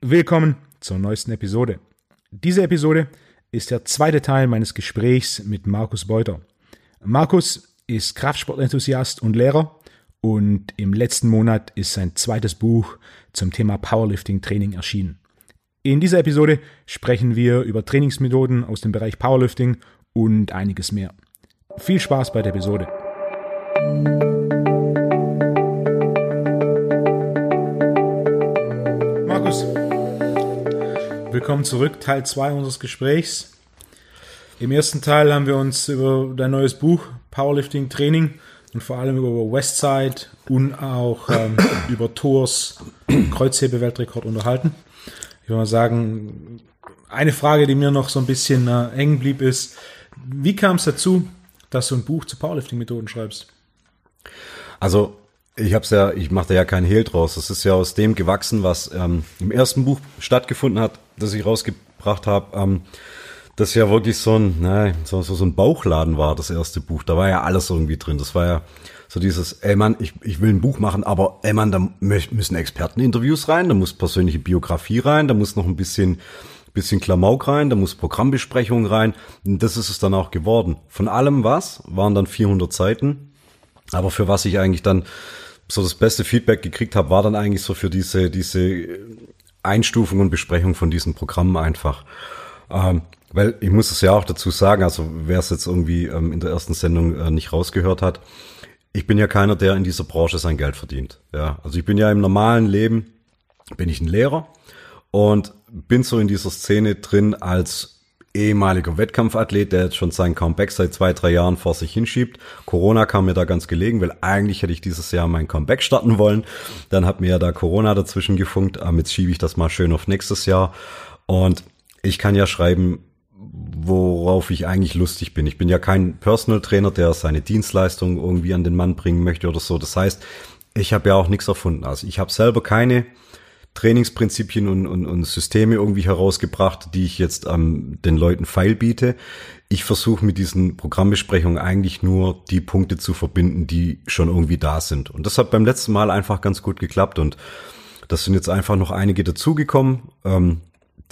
Willkommen zur neuesten Episode. Diese Episode ist der zweite Teil meines Gesprächs mit Markus Beuter. Markus ist Kraftsportenthusiast und Lehrer und im letzten Monat ist sein zweites Buch zum Thema Powerlifting Training erschienen. In dieser Episode sprechen wir über Trainingsmethoden aus dem Bereich Powerlifting und einiges mehr. Viel Spaß bei der Episode. Willkommen zurück, Teil 2 unseres Gesprächs. Im ersten Teil haben wir uns über dein neues Buch Powerlifting Training und vor allem über Westside und auch ähm, über Tours Kreuzhebe-Weltrekord unterhalten. Ich würde mal sagen, eine Frage, die mir noch so ein bisschen äh, hängen blieb, ist, wie kam es dazu, dass du ein Buch zu Powerlifting-Methoden schreibst? Also ich habe ja, ich mache da ja keinen Hehl draus. Das ist ja aus dem gewachsen, was ähm, im ersten Buch stattgefunden hat, das ich rausgebracht habe. Ähm, das ja wirklich so ein, ne, so, so ein Bauchladen war, das erste Buch. Da war ja alles irgendwie drin. Das war ja so dieses, ey Mann, ich, ich will ein Buch machen, aber ey Mann, da müssen Experteninterviews rein, da muss persönliche Biografie rein, da muss noch ein bisschen bisschen Klamauk rein, da muss Programmbesprechung rein. Und das ist es dann auch geworden. Von allem was waren dann 400 Seiten. Aber für was ich eigentlich dann so das beste Feedback gekriegt habe, war dann eigentlich so für diese, diese Einstufung und Besprechung von diesen Programmen einfach. Ähm, weil ich muss es ja auch dazu sagen, also wer es jetzt irgendwie ähm, in der ersten Sendung äh, nicht rausgehört hat, ich bin ja keiner, der in dieser Branche sein Geld verdient. Ja, also ich bin ja im normalen Leben, bin ich ein Lehrer und bin so in dieser Szene drin als ehemaliger Wettkampfathlet, der jetzt schon seinen Comeback seit zwei, drei Jahren vor sich hinschiebt. Corona kam mir da ganz gelegen, weil eigentlich hätte ich dieses Jahr mein Comeback starten wollen. Dann hat mir ja da Corona dazwischen gefunkt. Aber jetzt schiebe ich das mal schön auf nächstes Jahr. Und ich kann ja schreiben, worauf ich eigentlich lustig bin. Ich bin ja kein Personal Trainer, der seine Dienstleistung irgendwie an den Mann bringen möchte oder so. Das heißt, ich habe ja auch nichts erfunden. Also ich habe selber keine Trainingsprinzipien und, und, und Systeme irgendwie herausgebracht, die ich jetzt ähm, den Leuten feil biete. Ich versuche mit diesen Programmbesprechungen eigentlich nur die Punkte zu verbinden, die schon irgendwie da sind. Und das hat beim letzten Mal einfach ganz gut geklappt. Und das sind jetzt einfach noch einige dazugekommen, ähm,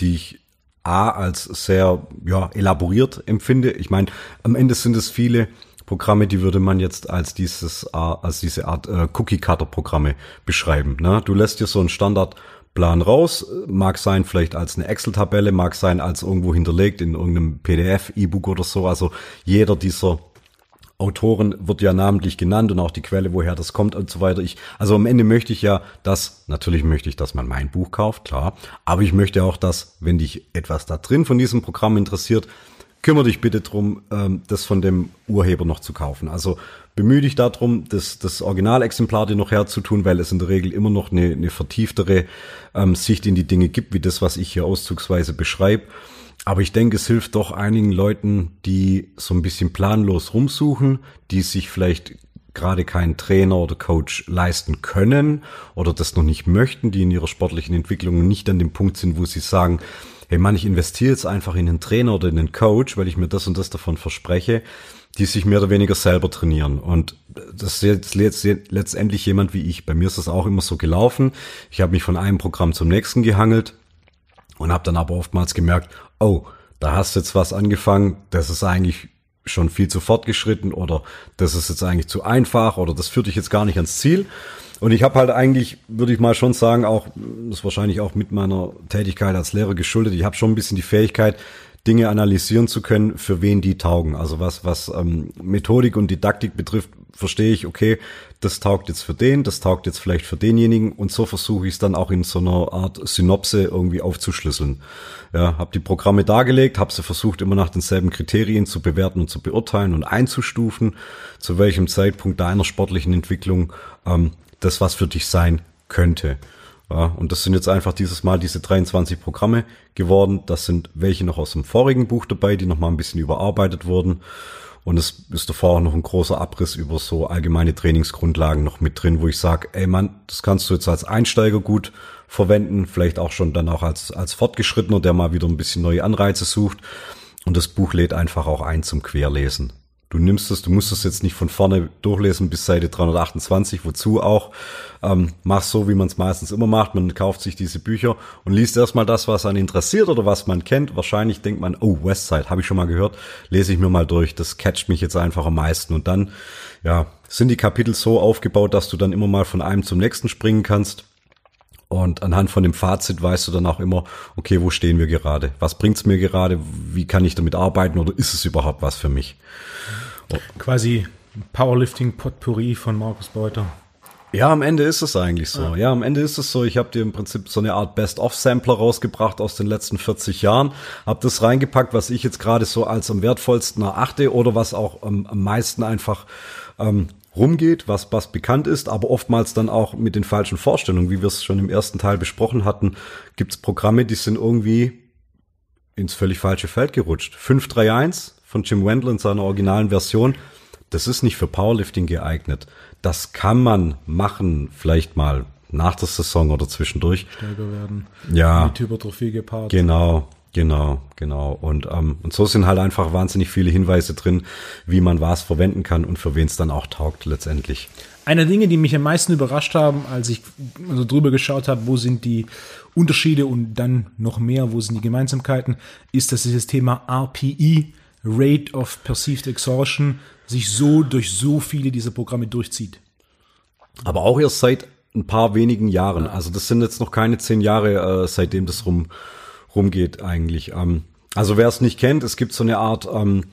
die ich A als sehr ja, elaboriert empfinde. Ich meine, am Ende sind es viele Programme, die würde man jetzt als dieses äh, als diese Art äh, Cookie Cutter Programme beschreiben. Ne? Du lässt dir so einen Standard Plan raus. Mag sein vielleicht als eine Excel-Tabelle, mag sein als irgendwo hinterlegt in irgendeinem PDF, E-Book oder so. Also jeder dieser Autoren wird ja namentlich genannt und auch die Quelle, woher das kommt und so weiter. Ich, also am Ende möchte ich ja, dass, natürlich möchte ich, dass man mein Buch kauft, klar. Aber ich möchte auch, dass, wenn dich etwas da drin von diesem Programm interessiert, kümmere dich bitte drum, ähm, das von dem Urheber noch zu kaufen. Also bemühe dich darum, das, das Originalexemplar dir noch herzutun, weil es in der Regel immer noch eine, eine vertieftere ähm, Sicht in die Dinge gibt, wie das, was ich hier auszugsweise beschreibe. Aber ich denke, es hilft doch einigen Leuten, die so ein bisschen planlos rumsuchen, die sich vielleicht gerade keinen Trainer oder Coach leisten können oder das noch nicht möchten, die in ihrer sportlichen Entwicklung nicht an dem Punkt sind, wo sie sagen, hey Mann, ich investiere jetzt einfach in einen Trainer oder in einen Coach, weil ich mir das und das davon verspreche, die sich mehr oder weniger selber trainieren. Und das ist jetzt letztendlich jemand wie ich. Bei mir ist das auch immer so gelaufen. Ich habe mich von einem Programm zum nächsten gehangelt und habe dann aber oftmals gemerkt, oh, da hast du jetzt was angefangen, das ist eigentlich schon viel zu fortgeschritten oder das ist jetzt eigentlich zu einfach oder das führt dich jetzt gar nicht ans Ziel. Und ich habe halt eigentlich, würde ich mal schon sagen, auch, das ist wahrscheinlich auch mit meiner Tätigkeit als Lehrer geschuldet, ich habe schon ein bisschen die Fähigkeit, Dinge analysieren zu können, für wen die taugen. Also was, was ähm, Methodik und Didaktik betrifft, verstehe ich, okay, das taugt jetzt für den, das taugt jetzt vielleicht für denjenigen und so versuche ich es dann auch in so einer Art Synopse irgendwie aufzuschlüsseln. Ja, habe die Programme dargelegt, habe sie versucht immer nach denselben Kriterien zu bewerten und zu beurteilen und einzustufen, zu welchem Zeitpunkt deiner sportlichen Entwicklung ähm, das was für dich sein könnte. Ja, und das sind jetzt einfach dieses Mal diese 23 Programme geworden. Das sind welche noch aus dem vorigen Buch dabei, die nochmal ein bisschen überarbeitet wurden. Und es ist davor auch noch ein großer Abriss über so allgemeine Trainingsgrundlagen noch mit drin, wo ich sage, ey Mann, das kannst du jetzt als Einsteiger gut verwenden, vielleicht auch schon dann auch als, als Fortgeschrittener, der mal wieder ein bisschen neue Anreize sucht. Und das Buch lädt einfach auch ein zum Querlesen. Du nimmst es, du musst es jetzt nicht von vorne durchlesen bis Seite 328, wozu auch. Ähm, machst so, wie man es meistens immer macht. Man kauft sich diese Bücher und liest erstmal das, was einen interessiert oder was man kennt. Wahrscheinlich denkt man, oh, Westside, habe ich schon mal gehört, lese ich mir mal durch. Das catcht mich jetzt einfach am meisten. Und dann, ja, sind die Kapitel so aufgebaut, dass du dann immer mal von einem zum nächsten springen kannst. Und anhand von dem Fazit weißt du dann auch immer, okay, wo stehen wir gerade? Was bringt's mir gerade? Wie kann ich damit arbeiten oder ist es überhaupt was für mich? Quasi Powerlifting Potpourri von Markus Beuter. Ja, am Ende ist es eigentlich so. Ja, ja am Ende ist es so. Ich habe dir im Prinzip so eine Art Best-of-Sampler rausgebracht aus den letzten 40 Jahren, habe das reingepackt, was ich jetzt gerade so als am wertvollsten erachte oder was auch ähm, am meisten einfach ähm, rumgeht, was, was bekannt ist, aber oftmals dann auch mit den falschen Vorstellungen, wie wir es schon im ersten Teil besprochen hatten, gibt es Programme, die sind irgendwie ins völlig falsche Feld gerutscht. 531 von Jim Wendell in seiner originalen Version, das ist nicht für Powerlifting geeignet. Das kann man machen, vielleicht mal nach der Saison oder zwischendurch. Stärker werden. Ja. Mit Hypertrophie gepaart. Genau. Genau, genau. Und, ähm, und so sind halt einfach wahnsinnig viele Hinweise drin, wie man was verwenden kann und für wen es dann auch taugt letztendlich. Eine der Dinge, die mich am meisten überrascht haben, als ich also drüber geschaut habe, wo sind die Unterschiede und dann noch mehr, wo sind die Gemeinsamkeiten, ist, dass dieses Thema RPE, Rate of Perceived Exhaustion, sich so durch so viele dieser Programme durchzieht. Aber auch erst seit ein paar wenigen Jahren. Also das sind jetzt noch keine zehn Jahre, äh, seitdem das rum rumgeht eigentlich. Ähm, also wer es nicht kennt, es gibt so eine Art, ähm,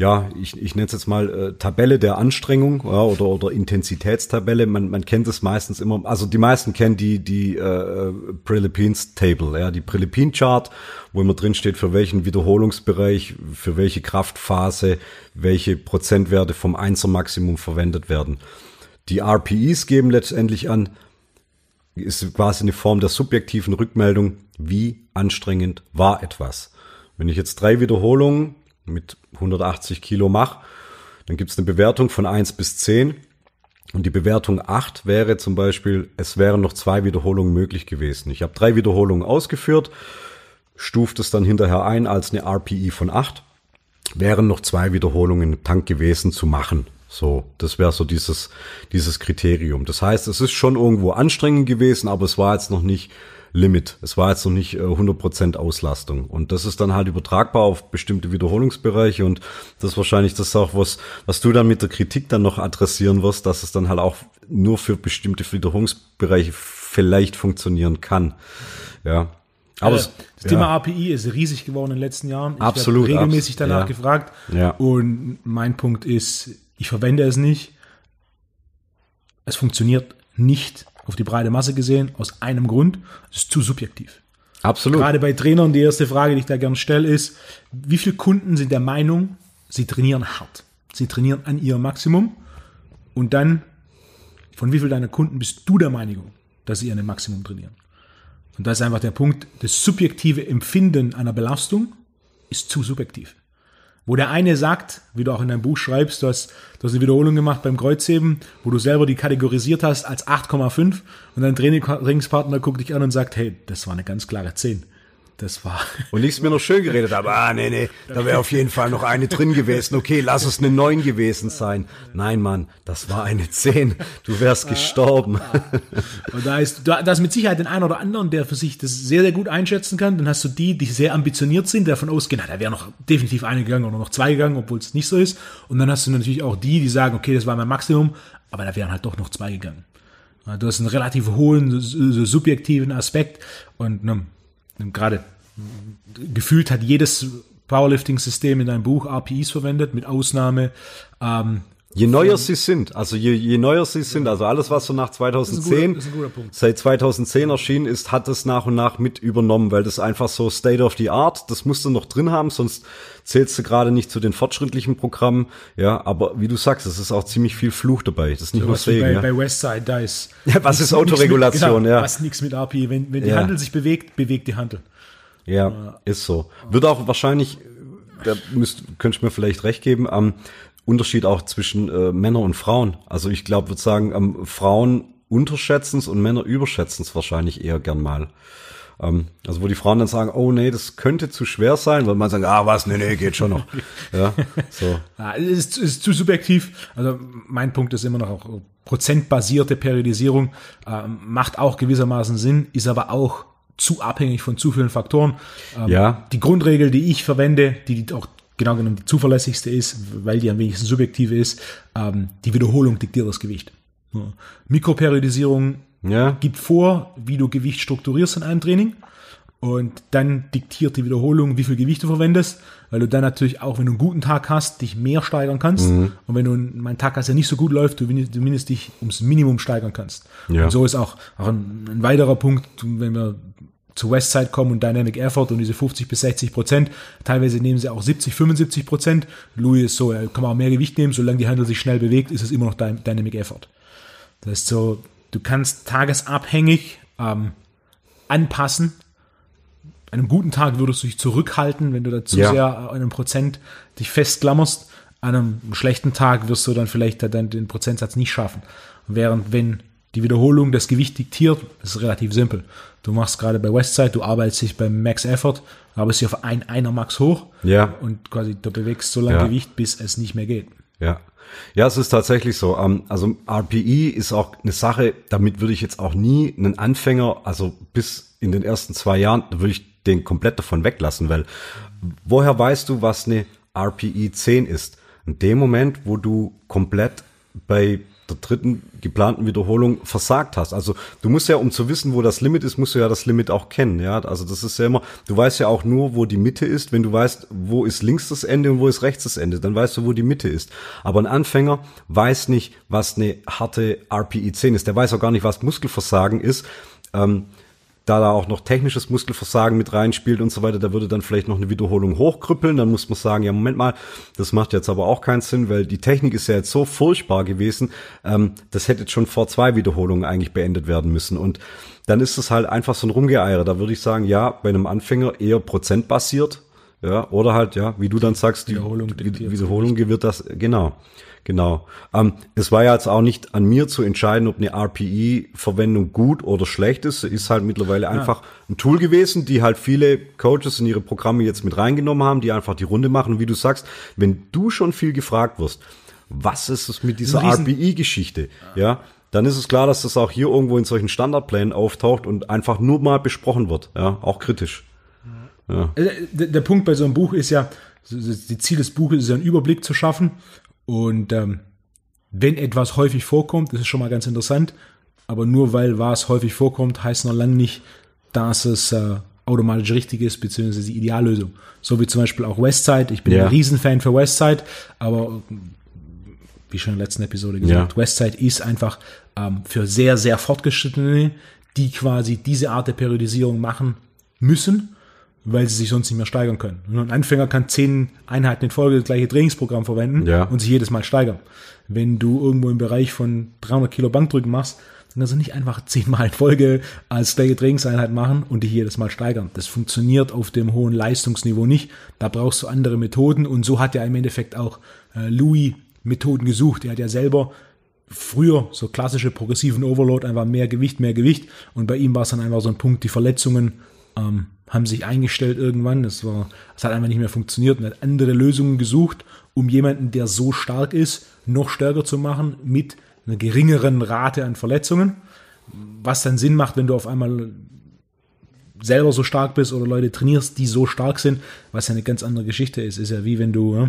ja, ich, ich nenne es jetzt mal äh, Tabelle der Anstrengung ja, oder, oder Intensitätstabelle. Man, man kennt es meistens immer, also die meisten kennen die, die äh, Prelipines Table, ja, die Prelipin Chart, wo immer drin steht, für welchen Wiederholungsbereich, für welche Kraftphase, welche Prozentwerte vom Einser-Maximum verwendet werden. Die RPEs geben letztendlich an, ist quasi eine Form der subjektiven Rückmeldung, wie anstrengend war etwas. Wenn ich jetzt drei Wiederholungen mit 180 Kilo mache, dann gibt es eine Bewertung von 1 bis 10. Und die Bewertung 8 wäre zum Beispiel, es wären noch zwei Wiederholungen möglich gewesen. Ich habe drei Wiederholungen ausgeführt, stuft es dann hinterher ein als eine RPI von 8. Wären noch zwei Wiederholungen im Tank gewesen zu machen. So, das wäre so dieses, dieses Kriterium. Das heißt, es ist schon irgendwo anstrengend gewesen, aber es war jetzt noch nicht Limit. Es war jetzt noch nicht äh, 100% Auslastung. Und das ist dann halt übertragbar auf bestimmte Wiederholungsbereiche und das ist wahrscheinlich das auch, was, was du dann mit der Kritik dann noch adressieren wirst, dass es dann halt auch nur für bestimmte Wiederholungsbereiche vielleicht funktionieren kann. Ja. Aber also, das ja. Thema API ist riesig geworden in den letzten Jahren. Ich absolut. regelmäßig abs danach ja. gefragt. Ja. Und mein Punkt ist, ich verwende es nicht. Es funktioniert nicht auf die breite Masse gesehen, aus einem Grund, es ist zu subjektiv. Absolut. Gerade bei Trainern, die erste Frage, die ich da gerne stelle, ist, wie viele Kunden sind der Meinung, sie trainieren hart? Sie trainieren an ihrem Maximum und dann, von wie viel deiner Kunden bist du der Meinung, dass sie an dem Maximum trainieren? Und da ist einfach der Punkt, das subjektive Empfinden einer Belastung ist zu subjektiv. Wo der eine sagt, wie du auch in deinem Buch schreibst, du hast, du hast eine Wiederholung gemacht beim Kreuzheben, wo du selber die kategorisiert hast als 8,5 und dein Trainingspartner guckt dich an und sagt, hey, das war eine ganz klare 10. Das war. Und ich es mir noch schön geredet habe. Ah, nee, nee, da wäre auf jeden Fall noch eine drin gewesen. Okay, lass es eine 9 gewesen sein. Nein, Mann, das war eine 10. Du wärst gestorben. Und da ist, da ist mit Sicherheit den einen oder anderen, der für sich das sehr, sehr gut einschätzen kann. Dann hast du die, die sehr ambitioniert sind, der davon ausgehen, na, da wäre noch definitiv eine gegangen oder noch zwei gegangen, obwohl es nicht so ist. Und dann hast du natürlich auch die, die sagen, okay, das war mein Maximum, aber da wären halt doch noch zwei gegangen. Du hast einen relativ hohen subjektiven Aspekt und ne, gerade gefühlt hat jedes Powerlifting-System in deinem Buch RPEs verwendet, mit Ausnahme ähm, Je neuer sie sind, also je, je neuer sie sind, also alles, was so nach 2010, guter, seit 2010 erschienen ist, hat es nach und nach mit übernommen, weil das einfach so State of the Art, das musst du noch drin haben, sonst zählst du gerade nicht zu den fortschrittlichen Programmen. Ja, aber wie du sagst, es ist auch ziemlich viel Fluch dabei. Das ist nicht so nur Segen. Bei, ja. bei Westside, da ist. Ja, was ist Autoregulation, mit, genau, ja. Was nichts mit API. Wenn, wenn die ja. Handel sich bewegt, bewegt die Handel. Ja, ist so. Wird auch wahrscheinlich, da müsst, könnte ich mir vielleicht recht geben, am ähm, Unterschied auch zwischen äh, Männern und Frauen. Also ich glaube, würde sagen, ähm, Frauen unterschätzen es und Männer überschätzen es wahrscheinlich eher gern mal. Ähm, also wo die Frauen dann sagen, oh nee, das könnte zu schwer sein, weil man sagt, ah was, nee, nee, geht schon noch. ja, so. Ja, ist, ist zu subjektiv. Also mein Punkt ist immer noch auch prozentbasierte Periodisierung äh, macht auch gewissermaßen Sinn, ist aber auch zu abhängig von zu vielen Faktoren. Ähm, ja. Die Grundregel, die ich verwende, die auch genau genommen die zuverlässigste ist, weil die am wenigsten subjektiv ist, ähm, die Wiederholung diktiert das Gewicht. Ja. Mikroperiodisierung ja. gibt vor, wie du Gewicht strukturierst in einem Training. Und dann diktiert die Wiederholung, wie viel Gewicht du verwendest, weil du dann natürlich auch, wenn du einen guten Tag hast, dich mehr steigern kannst. Mhm. Und wenn du mein Tag hast, der nicht so gut läuft, du zumindest dich ums Minimum steigern kannst. Ja. Und so ist auch, auch ein, ein weiterer Punkt, wenn wir zu Westside kommen und Dynamic Effort und diese 50 bis 60 Prozent. Teilweise nehmen sie auch 70, 75 Prozent. Louis ist so, er kann man auch mehr Gewicht nehmen, solange die Handel sich schnell bewegt, ist es immer noch Dynamic Effort. Das ist so, du kannst tagesabhängig ähm, anpassen. An einem guten Tag würdest du dich zurückhalten, wenn du da zu ja. sehr an einem Prozent dich festklammerst. An einem schlechten Tag wirst du dann vielleicht dann den Prozentsatz nicht schaffen. Während wenn die Wiederholung das Gewicht diktiert, ist es relativ simpel. Du machst gerade bei Westside, du arbeitest dich beim Max Effort, arbeitest dich auf ein einer Max hoch ja. und quasi du bewegst so lange ja. Gewicht, bis es nicht mehr geht. Ja. Ja, es ist tatsächlich so. Ähm, also RPI ist auch eine Sache, damit würde ich jetzt auch nie einen Anfänger, also bis in den ersten zwei Jahren, da würde ich den komplett davon weglassen, weil woher weißt du, was eine RPI 10 ist? In dem Moment, wo du komplett bei der dritten geplanten Wiederholung versagt hast. Also du musst ja, um zu wissen, wo das Limit ist, musst du ja das Limit auch kennen. Ja, also das ist ja immer, du weißt ja auch nur, wo die Mitte ist, wenn du weißt, wo ist links das Ende und wo ist rechts das Ende, dann weißt du, wo die Mitte ist. Aber ein Anfänger weiß nicht, was eine harte RPI 10 ist. Der weiß auch gar nicht, was Muskelversagen ist. Ähm, da da auch noch technisches Muskelversagen mit reinspielt und so weiter, da würde dann vielleicht noch eine Wiederholung hochkrüppeln. Dann muss man sagen, ja, Moment mal, das macht jetzt aber auch keinen Sinn, weil die Technik ist ja jetzt so furchtbar gewesen, ähm, das hätte jetzt schon vor zwei Wiederholungen eigentlich beendet werden müssen. Und dann ist es halt einfach so ein Rumgeeiere. Da würde ich sagen, ja, bei einem Anfänger eher prozentbasiert, ja, oder halt, ja, wie du dann sagst, die Wiederholung, die Wiederholung gewinnt das, genau. Genau. Ähm, es war ja jetzt auch nicht an mir zu entscheiden, ob eine RPI-Verwendung gut oder schlecht ist. Sie ist halt mittlerweile ja. einfach ein Tool gewesen, die halt viele Coaches in ihre Programme jetzt mit reingenommen haben, die einfach die Runde machen. Und wie du sagst, wenn du schon viel gefragt wirst, was ist es mit dieser RPI-Geschichte? Ja, dann ist es klar, dass das auch hier irgendwo in solchen Standardplänen auftaucht und einfach nur mal besprochen wird. Ja, auch kritisch. Ja. Äh, der, der Punkt bei so einem Buch ist ja, die Ziel des Buches ist ja einen Überblick zu schaffen und ähm, wenn etwas häufig vorkommt, das ist schon mal ganz interessant, aber nur weil was häufig vorkommt, heißt noch lange nicht, dass es äh, automatisch richtig ist, beziehungsweise die Ideallösung. So wie zum Beispiel auch Westside. Ich bin ja. ein Riesenfan für Westside, aber wie schon in der letzten Episode gesagt, ja. Westside ist einfach ähm, für sehr, sehr fortgeschrittene, die quasi diese Art der Periodisierung machen müssen weil sie sich sonst nicht mehr steigern können. ein Anfänger kann zehn Einheiten in Folge das gleiche Trainingsprogramm verwenden ja. und sich jedes Mal steigern. Wenn du irgendwo im Bereich von 300 Kilo Bankdrücken machst, dann kannst du nicht einfach zehnmal in Folge als gleiche Trainingseinheit machen und dich jedes Mal steigern. Das funktioniert auf dem hohen Leistungsniveau nicht. Da brauchst du andere Methoden und so hat ja im Endeffekt auch äh, Louis Methoden gesucht. Er hat ja selber früher so klassische progressiven Overload einfach mehr Gewicht, mehr Gewicht und bei ihm war es dann einfach so ein Punkt, die Verletzungen ähm, haben sich eingestellt irgendwann. Das war, das hat einfach nicht mehr funktioniert und hat andere Lösungen gesucht, um jemanden, der so stark ist, noch stärker zu machen mit einer geringeren Rate an Verletzungen. Was dann Sinn macht, wenn du auf einmal selber so stark bist oder Leute trainierst, die so stark sind, was ja eine ganz andere Geschichte ist. Ist ja wie wenn du,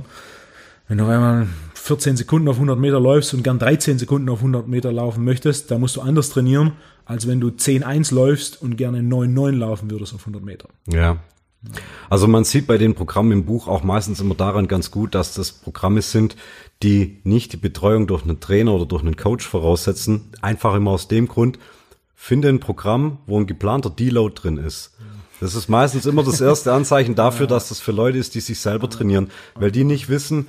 wenn du einmal 14 Sekunden auf 100 Meter läufst und gern 13 Sekunden auf 100 Meter laufen möchtest, da musst du anders trainieren, als wenn du 10-1 läufst und gerne 9-9 laufen würdest auf 100 Meter. Ja. Also man sieht bei den Programmen im Buch auch meistens immer daran ganz gut, dass das Programme sind, die nicht die Betreuung durch einen Trainer oder durch einen Coach voraussetzen. Einfach immer aus dem Grund, finde ein Programm, wo ein geplanter Deload drin ist. Das ist meistens immer das erste Anzeichen dafür, dass das für Leute ist, die sich selber trainieren, weil die nicht wissen,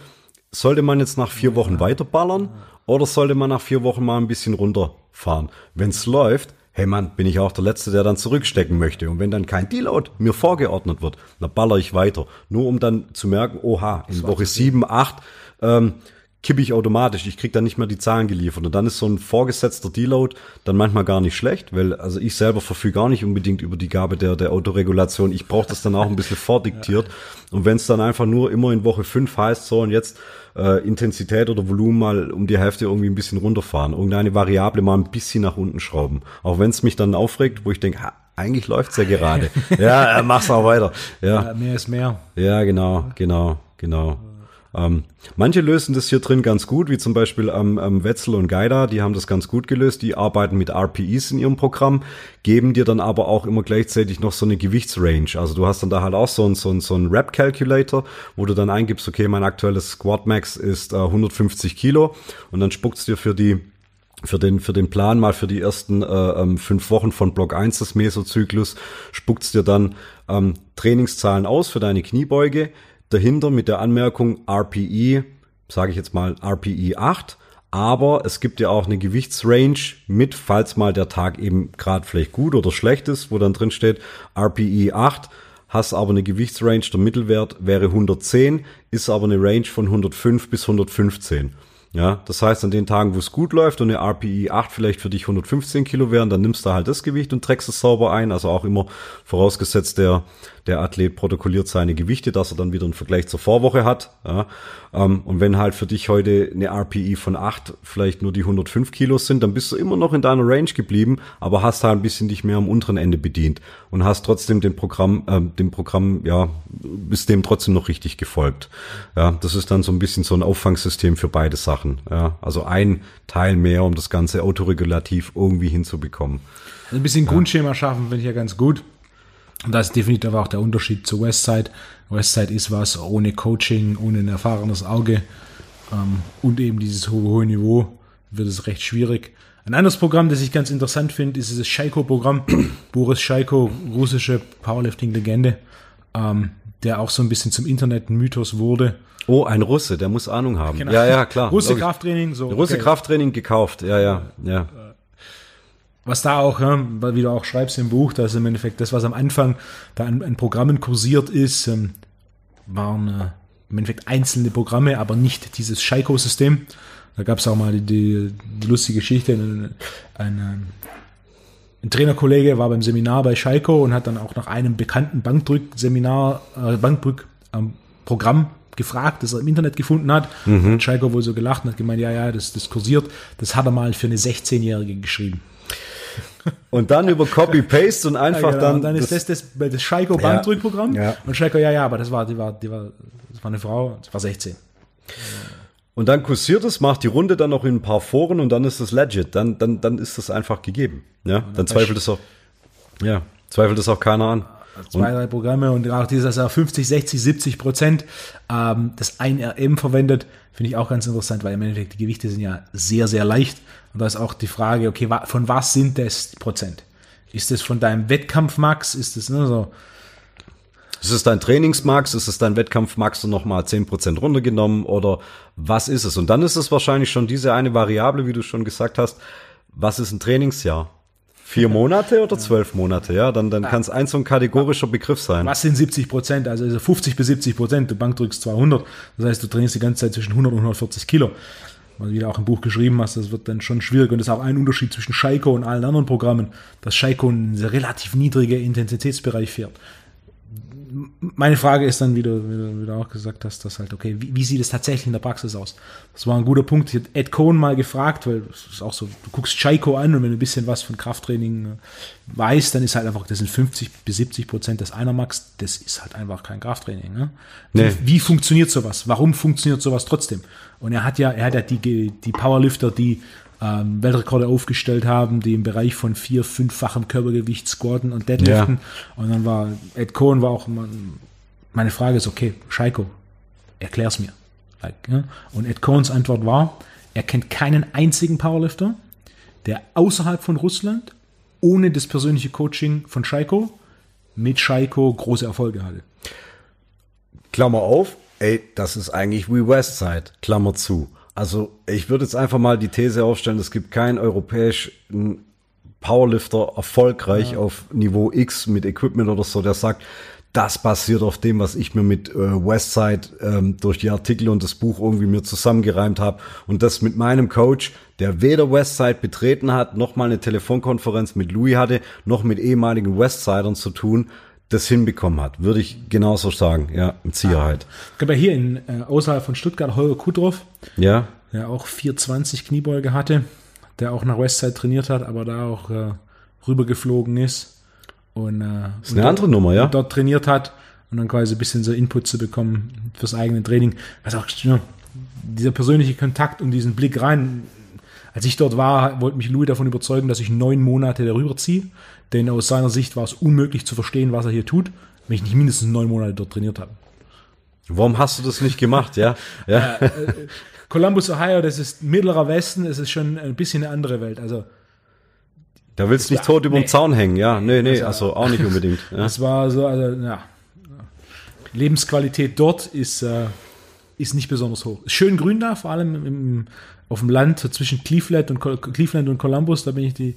sollte man jetzt nach vier Wochen weiterballern oder sollte man nach vier Wochen mal ein bisschen runterfahren? Wenn es läuft, hey Mann, bin ich auch der Letzte, der dann zurückstecken möchte. Und wenn dann kein Deload mir vorgeordnet wird, dann baller ich weiter. Nur um dann zu merken, oha, in Woche sieben, acht ähm, kippe ich automatisch. Ich krieg dann nicht mehr die Zahlen geliefert. Und dann ist so ein vorgesetzter Deload dann manchmal gar nicht schlecht, weil also ich selber verfüge gar nicht unbedingt über die Gabe der, der Autoregulation. Ich brauche das dann auch ein bisschen vordiktiert. Und wenn es dann einfach nur immer in Woche fünf heißt, so und jetzt äh, Intensität oder Volumen mal um die Hälfte irgendwie ein bisschen runterfahren, irgendeine Variable mal ein bisschen nach unten schrauben. Auch wenn es mich dann aufregt, wo ich denke, eigentlich läuft's ja gerade. ja, mach's auch weiter. Ja. Ja, mehr ist mehr. Ja, genau, genau, genau. Ähm, manche lösen das hier drin ganz gut, wie zum Beispiel ähm, ähm, Wetzel und Geida, die haben das ganz gut gelöst. Die arbeiten mit RPEs in ihrem Programm, geben dir dann aber auch immer gleichzeitig noch so eine Gewichtsrange. Also du hast dann da halt auch so ein, so ein, so ein Rap-Calculator, wo du dann eingibst, okay, mein aktuelles Squat Max ist äh, 150 Kilo und dann spuckt's dir für die für den, für den Plan mal für die ersten äh, ähm, fünf Wochen von Block 1 des Mesozyklus spuckt's dir dann ähm, Trainingszahlen aus für deine Kniebeuge. Dahinter mit der Anmerkung RPE, sage ich jetzt mal RPE 8, aber es gibt ja auch eine Gewichtsrange mit, falls mal der Tag eben gerade vielleicht gut oder schlecht ist, wo dann drin steht RPE 8, hast aber eine Gewichtsrange, der Mittelwert wäre 110, ist aber eine Range von 105 bis 115. Ja, das heißt, an den Tagen, wo es gut läuft und eine RPI 8 vielleicht für dich 115 Kilo wären, dann nimmst du halt das Gewicht und trägst es sauber ein. Also auch immer vorausgesetzt, der, der Athlet protokolliert seine Gewichte, dass er dann wieder einen Vergleich zur Vorwoche hat. Ja. Ähm, und wenn halt für dich heute eine RPI von 8 vielleicht nur die 105 Kilo sind, dann bist du immer noch in deiner Range geblieben, aber hast halt ein bisschen dich mehr am unteren Ende bedient und hast trotzdem den Programm, äh, dem Programm, ja, bist dem trotzdem noch richtig gefolgt. Ja, das ist dann so ein bisschen so ein Auffangsystem für beide Sachen. Ja, also ein Teil mehr, um das Ganze autoregulativ irgendwie hinzubekommen. Also ein bisschen Grundschema schaffen finde ich ja ganz gut. Und das ist definitiv auch der Unterschied zu Westside. Westside ist was ohne Coaching, ohne ein erfahrenes Auge ähm, und eben dieses hohe, hohe Niveau wird es recht schwierig. Ein anderes Programm, das ich ganz interessant finde, ist das Scheiko-Programm. Boris Scheiko, russische Powerlifting-Legende, ähm, der auch so ein bisschen zum Internet-Mythos wurde. Oh, ein Russe, der muss Ahnung haben. Genau. Ja, ja, klar. Russe Logisch. Krafttraining, so. Russe okay. Krafttraining gekauft. Ja, ja, ja. Was da auch, ja, wie du auch schreibst im Buch, dass im Endeffekt das, was am Anfang da an, an Programmen kursiert ist, ähm, waren äh, im Endeffekt einzelne Programme, aber nicht dieses Scheiko-System. Da gab es auch mal die, die, die lustige Geschichte, ein, ein, ein Trainerkollege war beim Seminar bei Scheiko und hat dann auch nach einem bekannten Bankdrück-Seminar, äh, Bankdrück-Programm gefragt, das er im Internet gefunden hat. Mhm. Hat Scheiko wohl so gelacht und hat gemeint, ja, ja, das, das kursiert, das hat er mal für eine 16-Jährige geschrieben. Und dann über Copy-Paste und einfach Ja, genau. dann. Und dann ist das das, das Scheiko Bankdrückprogramm. Ja. Und Scheiko, ja, ja, aber das war, die war, die war, das war eine Frau, das war 16. Und dann kursiert es, macht die Runde dann noch in ein paar Foren und dann ist es legit. Dann, dann, dann ist das einfach gegeben. Ja, dann zweifelt es auch, ja, zweifelt es auch keiner an. Zwei, drei Programme und auch dieses äh, 50, 60, 70 Prozent, ähm, das 1RM verwendet, finde ich auch ganz interessant, weil im Endeffekt die Gewichte sind ja sehr, sehr leicht. Und da ist auch die Frage, okay, von was sind das Prozent? Ist das von deinem Wettkampfmax? Ist das ne, so? Ist es dein Trainingsmax? Ist es dein Wettkampfmax und nochmal 10% runtergenommen? Oder was ist es? Und dann ist es wahrscheinlich schon diese eine Variable, wie du schon gesagt hast. Was ist ein Trainingsjahr? Vier Monate oder zwölf Monate? Ja, dann, dann kann es ein so ein kategorischer Begriff sein. Was sind 70 Prozent? Also also 50 bis 70 Prozent. Du bankdrückst 200. Das heißt, du trainierst die ganze Zeit zwischen 100 und 140 Kilo. Was du wieder auch im Buch geschrieben hast, das wird dann schon schwierig. Und das ist auch ein Unterschied zwischen Scheiko und allen anderen Programmen, dass Scheiko einen relativ niedrigen Intensitätsbereich fährt. Meine Frage ist dann, wie du, wie du, wie du auch gesagt hast, dass halt, okay, wie, wie sieht es tatsächlich in der Praxis aus? Das war ein guter Punkt. Ich hätte Ed Cohn mal gefragt, weil es ist auch so, du guckst Scheiko an und wenn du ein bisschen was von Krafttraining äh, weißt, dann ist halt einfach, das sind 50 bis 70 Prozent des Einermax, das ist halt einfach kein Krafttraining. Ne? Nee. Wie, wie funktioniert sowas? Warum funktioniert sowas trotzdem? Und er hat ja, er hat ja die, die Powerlifter, die ähm, Weltrekorde aufgestellt haben, die im Bereich von vier, fünffachem Körpergewicht squatten und deadliften. Und dann war Ed Cohen war auch mein- meine Frage ist okay, Scheiko, erklär's mir. Like, ja? Und Ed Cohens Antwort war, er kennt keinen einzigen Powerlifter, der außerhalb von Russland ohne das persönliche Coaching von Scheiko mit Scheiko große Erfolge hatte. Klammer auf, ey, das ist eigentlich wie Westside, Klammer zu. Also ich würde jetzt einfach mal die These aufstellen, es gibt keinen europäischen Powerlifter erfolgreich auf Niveau X mit Equipment oder so, der sagt, das basiert auf dem, was ich mir mit äh, Westside ähm, durch die Artikel und das Buch irgendwie mir zusammengereimt habe und das mit meinem Coach, der weder Westside betreten hat, noch mal eine Telefonkonferenz mit Louis hatte, noch mit ehemaligen Westsidern zu tun, das hinbekommen hat, würde ich genauso sagen, ja, mit Sicherheit. Ich habe hier in, äh, außerhalb von Stuttgart Holger Kutroff, Ja, der auch 420 Kniebeuge hatte, der auch nach Westside trainiert hat, aber da auch äh, rübergeflogen ist und, äh, ist eine andere Nummer, ja. dort trainiert hat und dann quasi ein bisschen so Input zu bekommen fürs eigene Training. Also auch ja, dieser persönliche Kontakt und diesen Blick rein. Als ich dort war, wollte mich Louis davon überzeugen, dass ich neun Monate darüber ziehe. Denn aus seiner Sicht war es unmöglich zu verstehen, was er hier tut, wenn ich nicht mindestens neun Monate dort trainiert habe. Warum hast du das nicht gemacht, ja? Ja, Columbus, Ohio, das ist mittlerer Westen, es ist schon ein bisschen eine andere Welt. Also da willst du nicht tot über den Nee. Zaun hängen, ja? Nee, nee, also auch nicht unbedingt. Ja. Das war so, also, ja. Lebensqualität dort ist, äh, ist nicht besonders hoch. Schön grün da, vor allem im, auf dem Land so zwischen Cleveland und, Cleveland und Columbus. Da bin ich die,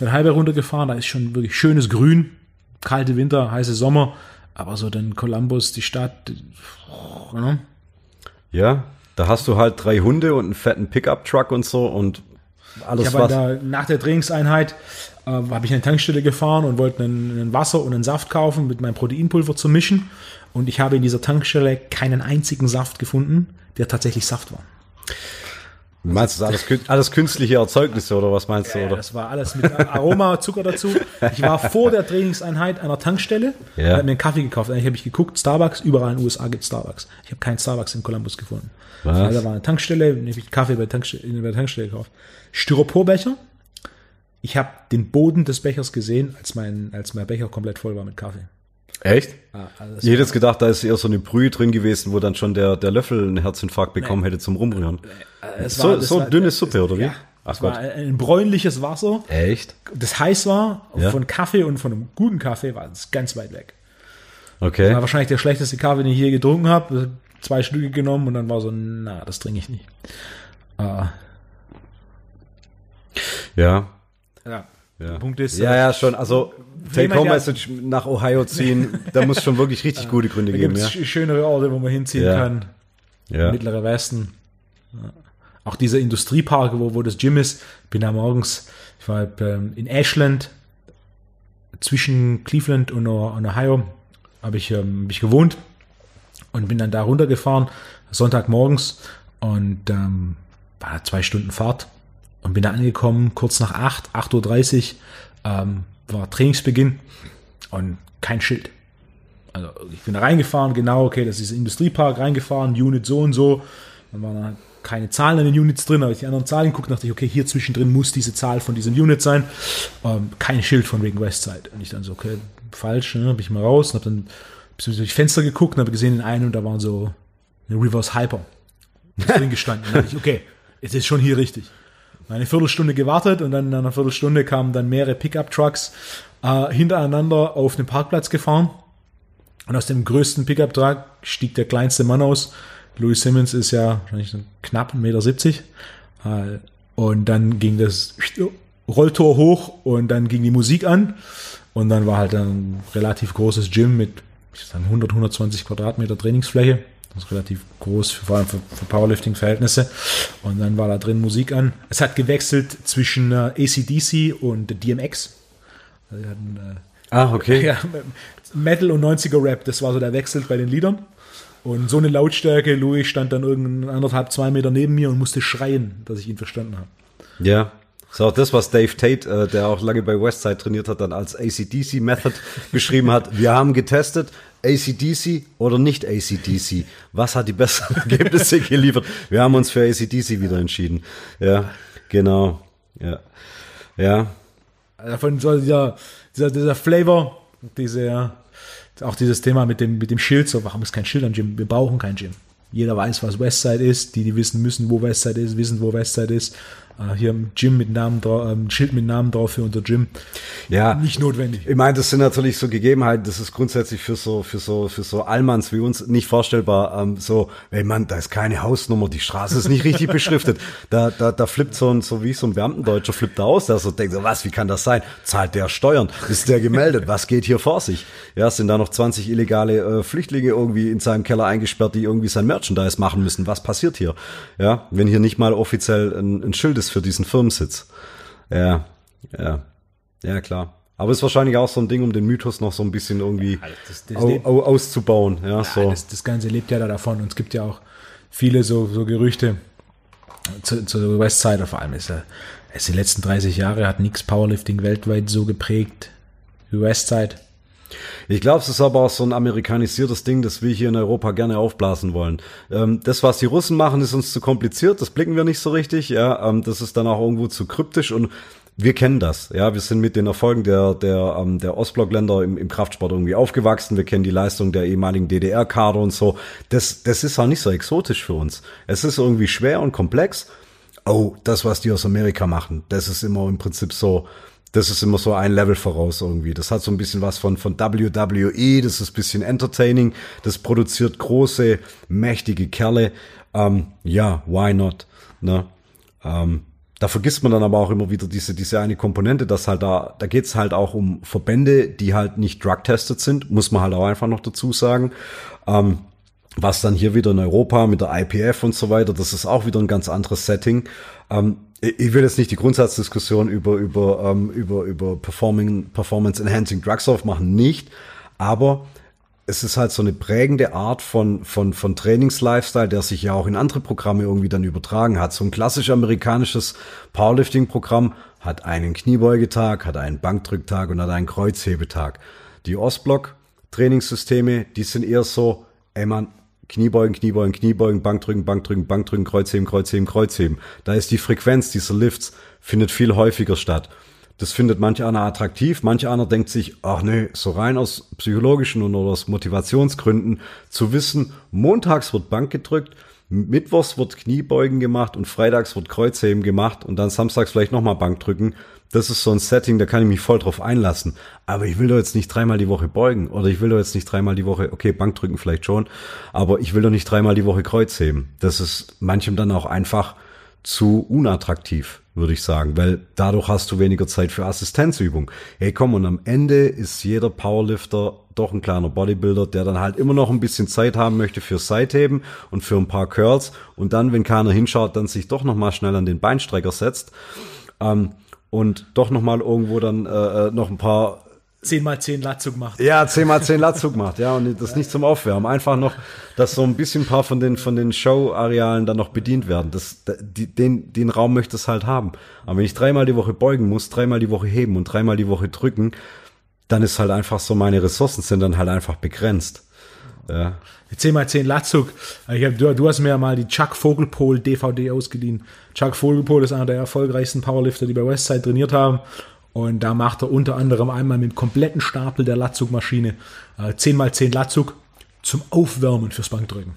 den halbe runtergefahren. Da ist schon wirklich schönes Grün. Kalte Winter, heiße Sommer. Aber so dann Columbus, die Stadt, oh, ja. Da hast du halt drei Hunde und einen fetten Pickup-Truck und so und Ich alles was. halt da, nach der Trainingseinheit äh, habe ich eine Tankstelle gefahren und wollte einen, einen Wasser und einen Saft kaufen mit meinem Proteinpulver zu mischen. Und ich habe in dieser Tankstelle keinen einzigen Saft gefunden, der tatsächlich Saft war. Meinst du das alles, kün- alles künstliche Erzeugnisse oder was meinst du? Ja, Oder? das war alles mit Aroma, Zucker dazu. Ich war vor der Trainingseinheit an der Tankstelle Ja. und habe mir einen Kaffee gekauft. Eigentlich habe ich geguckt, Starbucks, überall in den USA gibt Starbucks. Ich habe keinen Starbucks in Columbus gefunden. Was? Also da war eine Tankstelle, und ich habe Kaffee bei, Tankstelle, in der Tankstelle gekauft. Styroporbecher. Ich habe den Boden des Bechers gesehen, als mein, als mein Becher komplett voll war mit Kaffee. Echt? Ah, also das Ich hätte jetzt gedacht, da ist eher so eine Brühe drin gewesen, wo dann schon der, der Löffel einen Herzinfarkt bekommen hätte zum Rumrühren. es so war- das so war- dünne Suppe, oder wie? Ja, Ach es war Gott. ein bräunliches Wasser, Echt? das heiß war, Ja. von Kaffee und von einem guten Kaffee war es ganz weit weg. Okay. War wahrscheinlich der schlechteste Kaffee, den ich je getrunken habe. Zwei Stücke genommen und dann war so, na, das trinke ich nicht. Ah, Ja. ja. Ja. Der Punkt ist, ja, äh, ja, schon. Also, Take-Home-Message nach Ohio ziehen, da muss schon wirklich richtig gute Gründe Da geben, gibt ja. schönere Orte, wo man hinziehen Ja. kann. Ja. Mittlere Westen. Auch dieser Industriepark, wo, wo das Gym ist. Bin da morgens, ich war ähm, in Ashland, zwischen Cleveland und Ohio, habe ich, ähm, hab ich gewohnt und bin dann da runtergefahren, Sonntagmorgens und ähm, war zwei Stunden Fahrt und bin da angekommen, kurz nach 8, 8.30 Uhr ähm, war Trainingsbeginn und kein Schild. Also ich bin da reingefahren, genau, okay, das ist Industriepark, reingefahren, Unit so und so. Dann waren da keine Zahlen in den Units drin, habe ich die anderen Zahlen geguckt, dachte ich, okay, hier zwischendrin muss diese Zahl von diesem Unit sein. Ähm, kein Schild von wegen Westside. Und ich dann so, okay, falsch, ne? habe ich mal raus und habe dann durch Fenster geguckt und habe gesehen in einem und da waren so eine Reverse Hyper. Drin gestanden. Ich, okay, es ist schon hier richtig. Eine Viertelstunde gewartet und dann in einer Viertelstunde kamen dann mehrere Pickup-Trucks äh, hintereinander auf den Parkplatz gefahren. Und aus dem größten Pickup-Truck stieg der kleinste Mann aus. Louis Simmons ist ja wahrscheinlich so knapp 1,70 Meter. Äh, Und dann ging das Rolltor hoch und dann ging die Musik an. Und dann war halt ein relativ großes Gym mit ich sagen 100, 120 Quadratmeter Trainingsfläche. Das ist relativ groß, vor allem für, für Powerlifting-Verhältnisse. Und dann war da drin Musik an. Es hat gewechselt zwischen äh, ACDC und DMX. Also hatten, äh, Ah, okay. ja, Metal und 90er Rap, das war so der Wechsel bei den Liedern. Und so eine Lautstärke, Louis stand dann irgendein anderthalb, zwei Meter neben mir und musste schreien, dass ich ihn verstanden habe. Ja. Ist auch das, was Dave Tate, äh, der auch lange bei Westside trainiert hat, dann als ACDC Method geschrieben hat. Wir haben getestet, ACDC oder nicht ACDC. Was hat die besseren Ergebnisse geliefert? Wir haben uns für ACDC wieder entschieden. Ja, genau. Ja. Ja. Davon soll dieser, dieser, dieser Flavor, diese, auch dieses Thema mit dem, mit dem Schild, so, warum ist kein Schild am Gym? Wir brauchen kein Gym. Jeder weiß, was Westside ist. Die, die wissen müssen, wo Westside ist, wissen, wo Westside ist. Uh, hier ein Gym mit Namen drauf, ein Schild mit Namen drauf für unser Gym. Ja. Nicht notwendig. Ich meine, das sind natürlich so Gegebenheiten, das ist grundsätzlich für so, für so, für so Allmanns wie uns nicht vorstellbar. Ähm, so, ey Mann, da ist keine Hausnummer, die Straße ist nicht richtig beschriftet. Da, da, da flippt so ein, so wie so ein Beamtendeutscher flippt da aus, der so denkt, so, was, wie kann das sein? Zahlt der Steuern? Ist der gemeldet? Was geht hier vor sich? Ja, sind da noch 20 illegale äh, Flüchtlinge irgendwie in seinem Keller eingesperrt, die irgendwie sein Merchandise machen müssen? Was passiert hier? Ja, wenn hier nicht mal offiziell ein, ein Schild ist für diesen Firmensitz. Ja, ja, ja, klar. Aber ist wahrscheinlich auch so ein Ding, um den Mythos noch so ein bisschen irgendwie das, das au, au, auszubauen. Ja, Ja, so. das, das Ganze lebt ja da davon und es gibt ja auch viele so, so Gerüchte zu, zu Westside vor allem. Ist ja, es die letzten 30 Jahre hat nix Powerlifting weltweit so geprägt wie Westside. Ich glaube, es ist aber auch so ein amerikanisiertes Ding, das wir hier in Europa gerne aufblasen wollen. Ähm, das, was die Russen machen, ist uns zu kompliziert, das blicken wir nicht so richtig. Ja, ähm, das ist dann auch irgendwo zu kryptisch und wir kennen das. Ja, wir sind mit den Erfolgen der der ähm, der Ostblockländer im, im Kraftsport irgendwie aufgewachsen. Wir kennen die Leistung der ehemaligen DDR-Kader und so. Das das ist auch nicht so exotisch für uns. Es ist irgendwie schwer und komplex. Oh, das, was die aus Amerika machen, das ist immer im Prinzip so das ist immer so ein Level voraus irgendwie. Das hat so ein bisschen was von, von WWE, das ist ein bisschen entertaining, das produziert große, mächtige Kerle. Ähm, ja, why not? Ne? Ähm, da vergisst man dann aber auch immer wieder diese, diese eine Komponente, dass halt da, da geht's halt auch um Verbände, die halt nicht drug-tested sind, muss man halt auch einfach noch dazu sagen. Ähm, was dann hier wieder in Europa mit der IPF und so weiter, das ist auch wieder ein ganz anderes Setting. Ähm, ich will jetzt nicht die Grundsatzdiskussion über, über, ähm, über, über Performing, Performance Enhancing Drugs aufmachen, nicht. Aber es ist halt so eine prägende Art von, von, von Trainingslifestyle, der sich ja auch in andere Programme irgendwie dann übertragen hat. So ein klassisch amerikanisches Powerlifting-Programm hat einen Kniebeugetag, hat einen Bankdrücktag und hat einen Kreuzhebetag. Die Ostblock-Trainingssysteme, die sind eher so, ey man, Kniebeugen, Kniebeugen, Kniebeugen, Bankdrücken, Bankdrücken, Bankdrücken, Kreuzheben, Kreuzheben, Kreuzheben. Da ist die Frequenz dieser Lifts, findet viel häufiger statt. Das findet manch einer attraktiv, manch einer denkt sich, ach nee, so rein aus psychologischen und oder aus Motivationsgründen zu wissen, montags wird Bank gedrückt, mittwochs wird Kniebeugen gemacht und freitags wird Kreuzheben gemacht und dann samstags vielleicht nochmal Bank drücken. Das ist so ein Setting, da kann ich mich voll drauf einlassen. Aber ich will doch jetzt nicht dreimal die Woche beugen oder ich will doch jetzt nicht dreimal die Woche, okay, Bank drücken vielleicht schon, aber ich will doch nicht dreimal die Woche Kreuzheben. Das ist manchem dann auch einfach zu unattraktiv, würde ich sagen, weil dadurch hast du weniger Zeit für Assistenzübung. Hey, komm, und am Ende ist jeder Powerlifter doch ein kleiner Bodybuilder, der dann halt immer noch ein bisschen Zeit haben möchte für Seitheben und für ein paar Curls und dann, wenn keiner hinschaut, dann sich doch noch mal schnell an den Beinstrecker setzt ähm, und doch noch mal irgendwo dann äh, noch ein paar 10 mal 10 Latzug macht. ja, 10 mal 10 Latzug macht, ja, und das nicht zum Aufwärmen. Einfach noch, dass so ein bisschen ein paar von den, von den Show-Arealen dann noch bedient werden. Das, die, den, den Raum möchte es halt haben. Aber wenn ich dreimal die Woche beugen muss, dreimal die Woche heben und dreimal die Woche drücken, dann ist halt einfach so, meine Ressourcen sind dann halt einfach begrenzt. Ja. 10 mal 10 Latzug. Ich hab, du, du hast mir ja mal die Chuck Vogelpol DVD ausgeliehen. Chuck Vogelpol ist einer der erfolgreichsten Powerlifter, die bei Westside trainiert haben. Und da macht er unter anderem einmal mit dem kompletten Stapel der Latzugmaschine äh, 10 mal 10 Latzug zum Aufwärmen fürs Bankdrücken.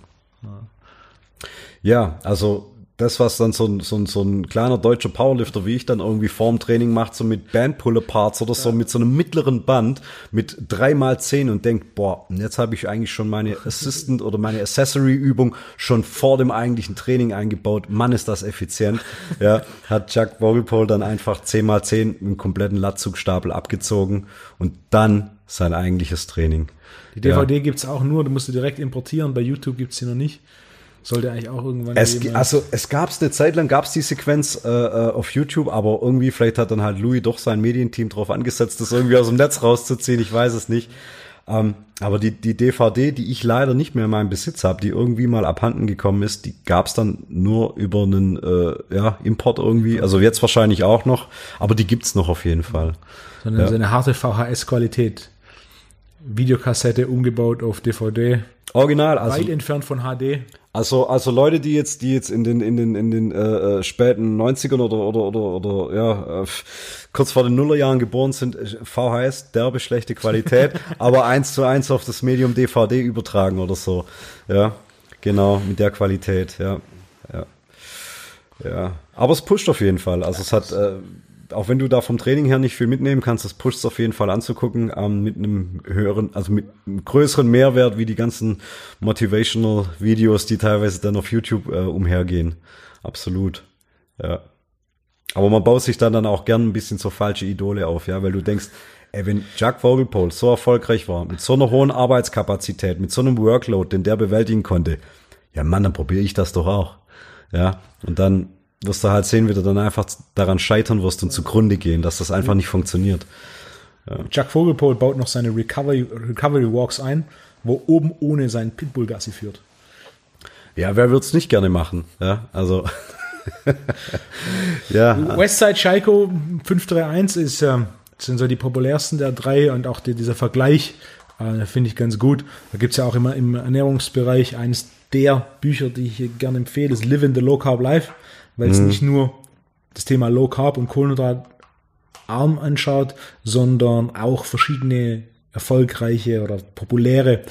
Ja, also das, was dann so ein, so ein, so ein kleiner deutscher Powerlifter wie ich dann irgendwie vorm Training macht, so mit Bandpuller-Parts oder so, mit so einem mittleren Band mit drei mal zehn und denkt, boah, jetzt habe ich eigentlich schon meine Assistant oder meine Accessory-Übung schon vor dem eigentlichen Training eingebaut. Mann, ist das effizient. Ja, hat Chuck Vogelpol dann einfach zehn mal zehn einen kompletten Latzugstapel abgezogen und dann sein eigentliches Training. Die DVD ja. gibt's auch nur, du musst du direkt importieren, bei YouTube gibt's sie noch nicht. Sollte eigentlich auch irgendwann es, geben. Also es gab es eine Zeit lang, gab es die Sequenz äh, auf YouTube, aber irgendwie vielleicht hat dann halt Louis doch sein Medienteam drauf angesetzt, das irgendwie aus dem Netz rauszuziehen, ich weiß es nicht. Ähm, aber die, die DVD, die ich leider nicht mehr in meinem Besitz habe, die irgendwie mal abhanden gekommen ist, die gab es dann nur über einen äh, ja, Import irgendwie. Also jetzt wahrscheinlich auch noch, aber die gibt's noch auf jeden Fall. So eine, ja. so eine harte VHS-Qualität. Videokassette umgebaut auf DVD. Original, also. Weit entfernt von HD. Also, also Leute, die jetzt, die jetzt in den, in den, in den äh, späten 90ern oder, oder, oder, oder ja, äh, kurz vor den Nullerjahren geboren sind, VHS, derbe schlechte Qualität, aber eins zu eins auf das Medium DVD übertragen oder so. Ja. genau, mit der Qualität, ja. Ja. Ja. Aber es pusht auf jeden Fall. Also es hat, äh, auch wenn du da vom Training her nicht viel mitnehmen kannst, das pusht es auf jeden Fall anzugucken, ähm, mit einem höheren, also mit einem größeren Mehrwert wie die ganzen Motivational Videos, die teilweise dann auf YouTube äh, umhergehen. Absolut. Ja. Aber man baut sich dann dann auch gern ein bisschen so falsche Idole auf, ja, weil du denkst, ey, wenn Jack Vogelpohl so erfolgreich war, mit so einer hohen Arbeitskapazität, mit so einem Workload, den der bewältigen konnte, ja Mann, dann probiere ich das doch auch. Ja, und dann wirst du halt sehen, wie du dann einfach daran scheitern wirst und zugrunde gehen, dass das einfach nicht funktioniert. Ja. Jack Vogelpohl baut noch seine Recovery, Recovery Walks ein, wo oben ohne seinen Pitbull Gassi führt. Ja, wer wird's nicht gerne machen? Ja, also ja. Westside Shaiko 531 ist äh, sind so die populärsten der drei und auch die, dieser Vergleich äh, finde ich ganz gut. Da gibt es ja auch immer im Ernährungsbereich eines der Bücher, die ich hier gerne empfehle, ist Live in the Low Carb Life, weil es mhm. nicht nur das Thema Low Carb und Kohlenhydrat arm anschaut, sondern auch verschiedene erfolgreiche oder populäre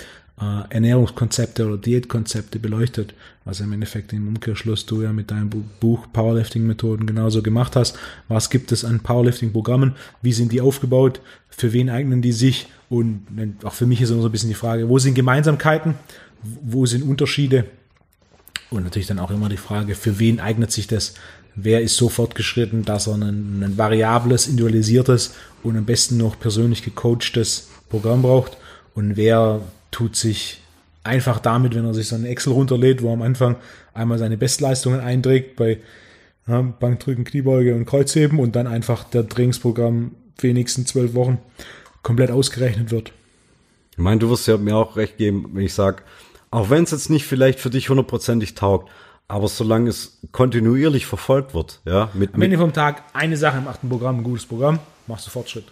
äh, Ernährungskonzepte oder Diätkonzepte beleuchtet, was im Endeffekt im Umkehrschluss du ja mit deinem Buch Powerlifting-Methoden genauso gemacht hast. Was gibt es an Powerlifting-Programmen? Wie sind die aufgebaut? Für wen eignen die sich? Und auch für mich ist immer so ein bisschen die Frage, wo sind Gemeinsamkeiten? Wo sind Unterschiede? Und natürlich dann auch immer die Frage, für wen eignet sich das? Wer ist so fortgeschritten, dass er ein, ein variables, individualisiertes und am besten noch persönlich gecoachtes Programm braucht? Und wer tut sich einfach damit, wenn er sich so einen Excel runterlädt, wo er am Anfang einmal seine Bestleistungen einträgt bei ja, Bankdrücken, Kniebeuge und Kreuzheben und dann einfach der Trainingsprogramm wenigstens zwölf Wochen komplett ausgerechnet wird. Ich meine, du wirst ja mir auch recht geben, wenn ich sage, auch wenn es jetzt nicht vielleicht für dich hundertprozentig taugt, aber solange es kontinuierlich verfolgt wird, ja, mit, Am Ende vom Tag eine Sache im achten Programm, ein gutes Programm, machst du Fortschritt.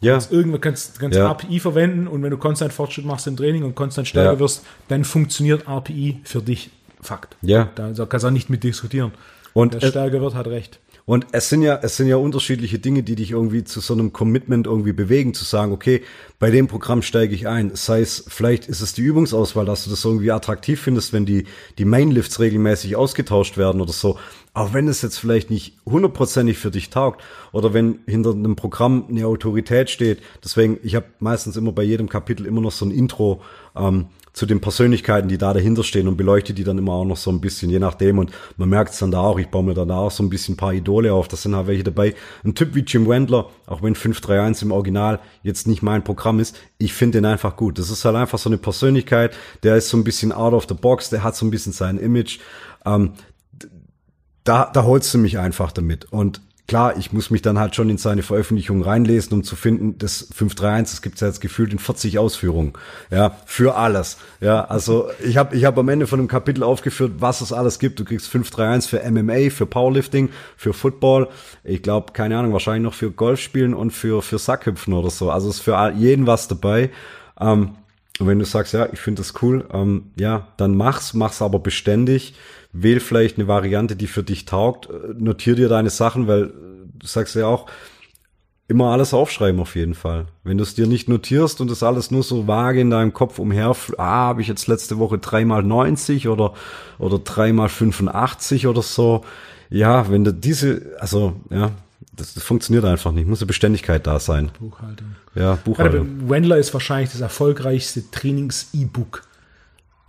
Ja. Kannst irgendwann kannst, kannst ja. RPI verwenden und wenn du konstant Fortschritt machst im Training und konstant stärker ja. wirst, dann funktioniert RPI für dich. Fakt. Ja. Da, da kannst du auch nicht mit diskutieren. Und Wer stärker wird, hat recht. Und es sind ja, es sind ja unterschiedliche Dinge, die dich irgendwie zu so einem Commitment irgendwie bewegen, zu sagen, okay, bei dem Programm steige ich ein. Sei es, vielleicht ist es die Übungsauswahl, dass du das irgendwie attraktiv findest, wenn die, die Mainlifts regelmäßig ausgetauscht werden oder so. Auch wenn es jetzt vielleicht nicht hundertprozentig für dich taugt oder wenn hinter einem Programm eine Autorität steht. Deswegen, ich habe meistens immer bei jedem Kapitel immer noch so ein Intro, ähm, zu den Persönlichkeiten, die da dahinter stehen und beleuchte die dann immer auch noch so ein bisschen, je nachdem. Und man merkt es dann da auch, ich baue mir dann auch so ein bisschen ein paar Idole auf. Das sind halt welche dabei. Ein Typ wie Jim Wendler, auch wenn 531 im Original jetzt nicht mein Programm ist, ich finde den einfach gut. Das ist halt einfach so eine Persönlichkeit, der ist so ein bisschen out of the box, der hat so ein bisschen sein Image. Ähm, da, da holst du mich einfach damit. Und klar, ich muss mich dann halt schon in seine Veröffentlichung reinlesen, um zu finden, das 531, das gibt's ja jetzt gefühlt in 40 Ausführungen, ja, für alles. Ja, also ich habe ich hab am Ende von dem Kapitel aufgeführt, was es alles gibt. Du kriegst 531 für MMA, für Powerlifting, für Football, ich glaube, keine Ahnung, wahrscheinlich noch für Golfspielen und für, für Sackhüpfen oder so. Also ist für jeden was dabei. Ähm, und wenn du sagst, ja, ich finde das cool, ähm, ja, dann mach's, mach's aber beständig wähl vielleicht eine Variante, die für dich taugt, äh, notier dir deine Sachen, weil äh, du sagst ja auch, immer alles aufschreiben auf jeden Fall. Wenn du es dir nicht notierst und das alles nur so vage in deinem Kopf umher, ah, habe ich jetzt letzte Woche dreimal 90 oder, oder dreimal 85 oder so. Ja, wenn du diese, also, ja, das, das funktioniert einfach nicht. Muss eine Beständigkeit da sein. Buchhaltung. Ja, Buchhaltung. Wendler ist wahrscheinlich das erfolgreichste Trainings-E-Book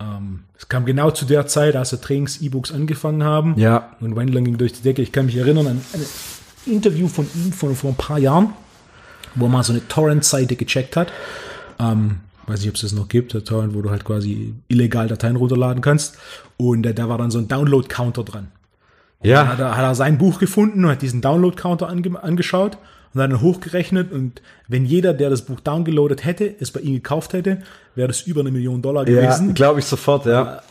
ähm, es kam genau zu der Zeit, als wir Trainings-E-Books angefangen haben. Ja. Und Wendler ging durch die Decke. Ich kann mich erinnern an ein Interview von ihm von vor ein paar Jahren, wo er mal so eine Torrent-Seite gecheckt hat. Ähm, weiß nicht, ob es das noch gibt, der Torrent, wo du halt quasi illegal Dateien runterladen kannst. Und äh, da war dann so ein Download-Counter dran. Ja. Da hat er, hat er sein Buch gefunden und hat diesen Download-Counter ange angeschaut und dann hochgerechnet und wenn jeder, der das Buch downgeloadet hätte, es bei ihm gekauft hätte, wäre das über eine Million Dollar gewesen. Ja, glaube ich sofort, ja.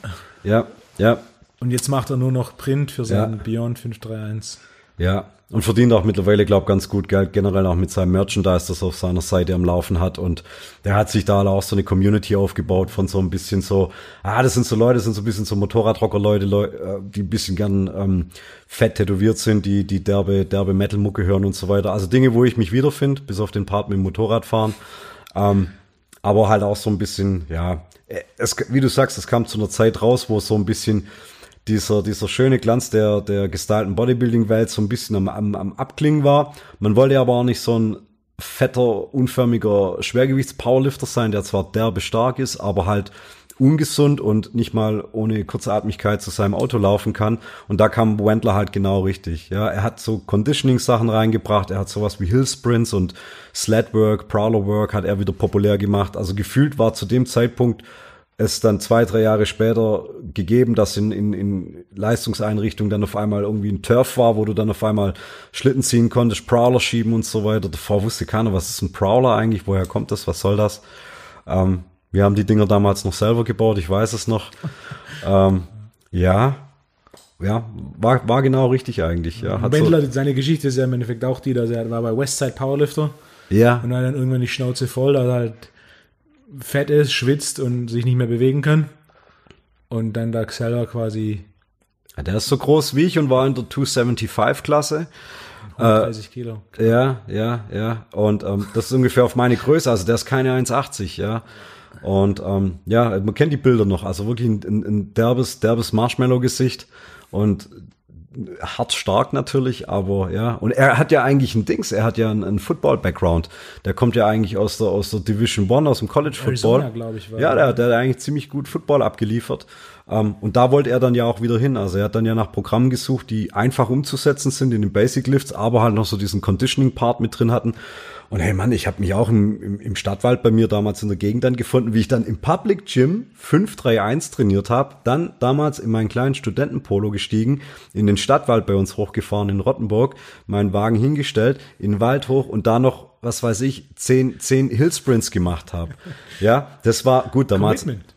Ja, ja. Und jetzt macht er nur noch Print für seinen ja. Beyond 531. Ja, und verdient auch mittlerweile, glaube ganz gut Geld, generell auch mit seinem Merchandise, das er auf seiner Seite am Laufen hat. Und der hat sich da auch so eine Community aufgebaut von so ein bisschen so, ah, das sind so Leute, das sind so ein bisschen so Motorradrocker-Leute, Leute, äh, die ein bisschen gern ähm, fett tätowiert sind, die, die derbe, derbe Metal-Mucke hören und so weiter. Also Dinge, wo ich mich wiederfinde, bis auf den Part mit dem Motorradfahren. Ähm, aber halt auch so ein bisschen, ja, es, wie du sagst, es kam zu einer Zeit raus, wo so ein bisschen dieser, dieser schöne Glanz der, der gestylten Bodybuilding-Welt so ein bisschen am, am, am Abklingen war. Man wollte aber auch nicht so ein fetter, unförmiger Schwergewichts-Powerlifter sein, der zwar derbe stark ist, aber halt ungesund und nicht mal ohne Kurzatmigkeit zu seinem Auto laufen kann. Und da kam Wendler halt genau richtig. Ja, er hat so Conditioning-Sachen reingebracht. Er hat sowas wie Hill Sprints und Sledwork, Prowler Work hat er wieder populär gemacht. Also gefühlt war zu dem Zeitpunkt es dann zwei, drei Jahre später gegeben, dass in, in, in Leistungseinrichtungen dann auf einmal irgendwie ein Turf war, wo du dann auf einmal Schlitten ziehen konntest, Prowler schieben und so weiter. Davor wusste keiner, was ist ein Prowler eigentlich, woher kommt das, was soll das? Ähm, wir haben die Dinger damals noch selber gebaut, ich weiß es noch. ähm, ja, ja, war, war genau richtig eigentlich. Ja, hat Wendler, so, seine Geschichte ist ja im Endeffekt auch die, dass er war bei Westside Powerlifter. Ja. Und dann irgendwann die Schnauze voll, dass er halt fett ist, schwitzt und sich nicht mehr bewegen kann. Und dann da selber quasi. Ja, der ist so groß wie ich und war in der 275-Klasse. 30 äh, Kilo. Ja, ja, ja. Und ähm, das ist ungefähr auf meine Größe. Also der ist keine 1,80, ja. Und ähm, ja, man kennt die Bilder noch. Also wirklich ein, ein, ein derbes, derbes Marshmallow-Gesicht. Und hart stark natürlich, aber ja. Und er hat ja eigentlich ein Dings, er hat ja einen, einen Football-Background. Der kommt ja eigentlich aus der, aus der Division One, aus dem College Football. ich, ja, der, der hat eigentlich ziemlich gut Football abgeliefert. Ähm, und da wollte er dann ja auch wieder hin. Also er hat dann ja nach Programmen gesucht, die einfach umzusetzen sind in den Basic Lifts, aber halt noch so diesen Conditioning-Part mit drin hatten. Und hey Mann, ich habe mich auch im, im, im Stadtwald bei mir damals in der Gegend dann gefunden, wie ich dann im Public Gym 531 trainiert habe, dann damals in meinen kleinen Studentenpolo gestiegen, in den Stadtwald bei uns hochgefahren in Rottenburg, meinen Wagen hingestellt, in den Wald hoch und da noch, was weiß ich, zehn, zehn Hillsprints gemacht habe. Ja, das war gut damals. Commitment.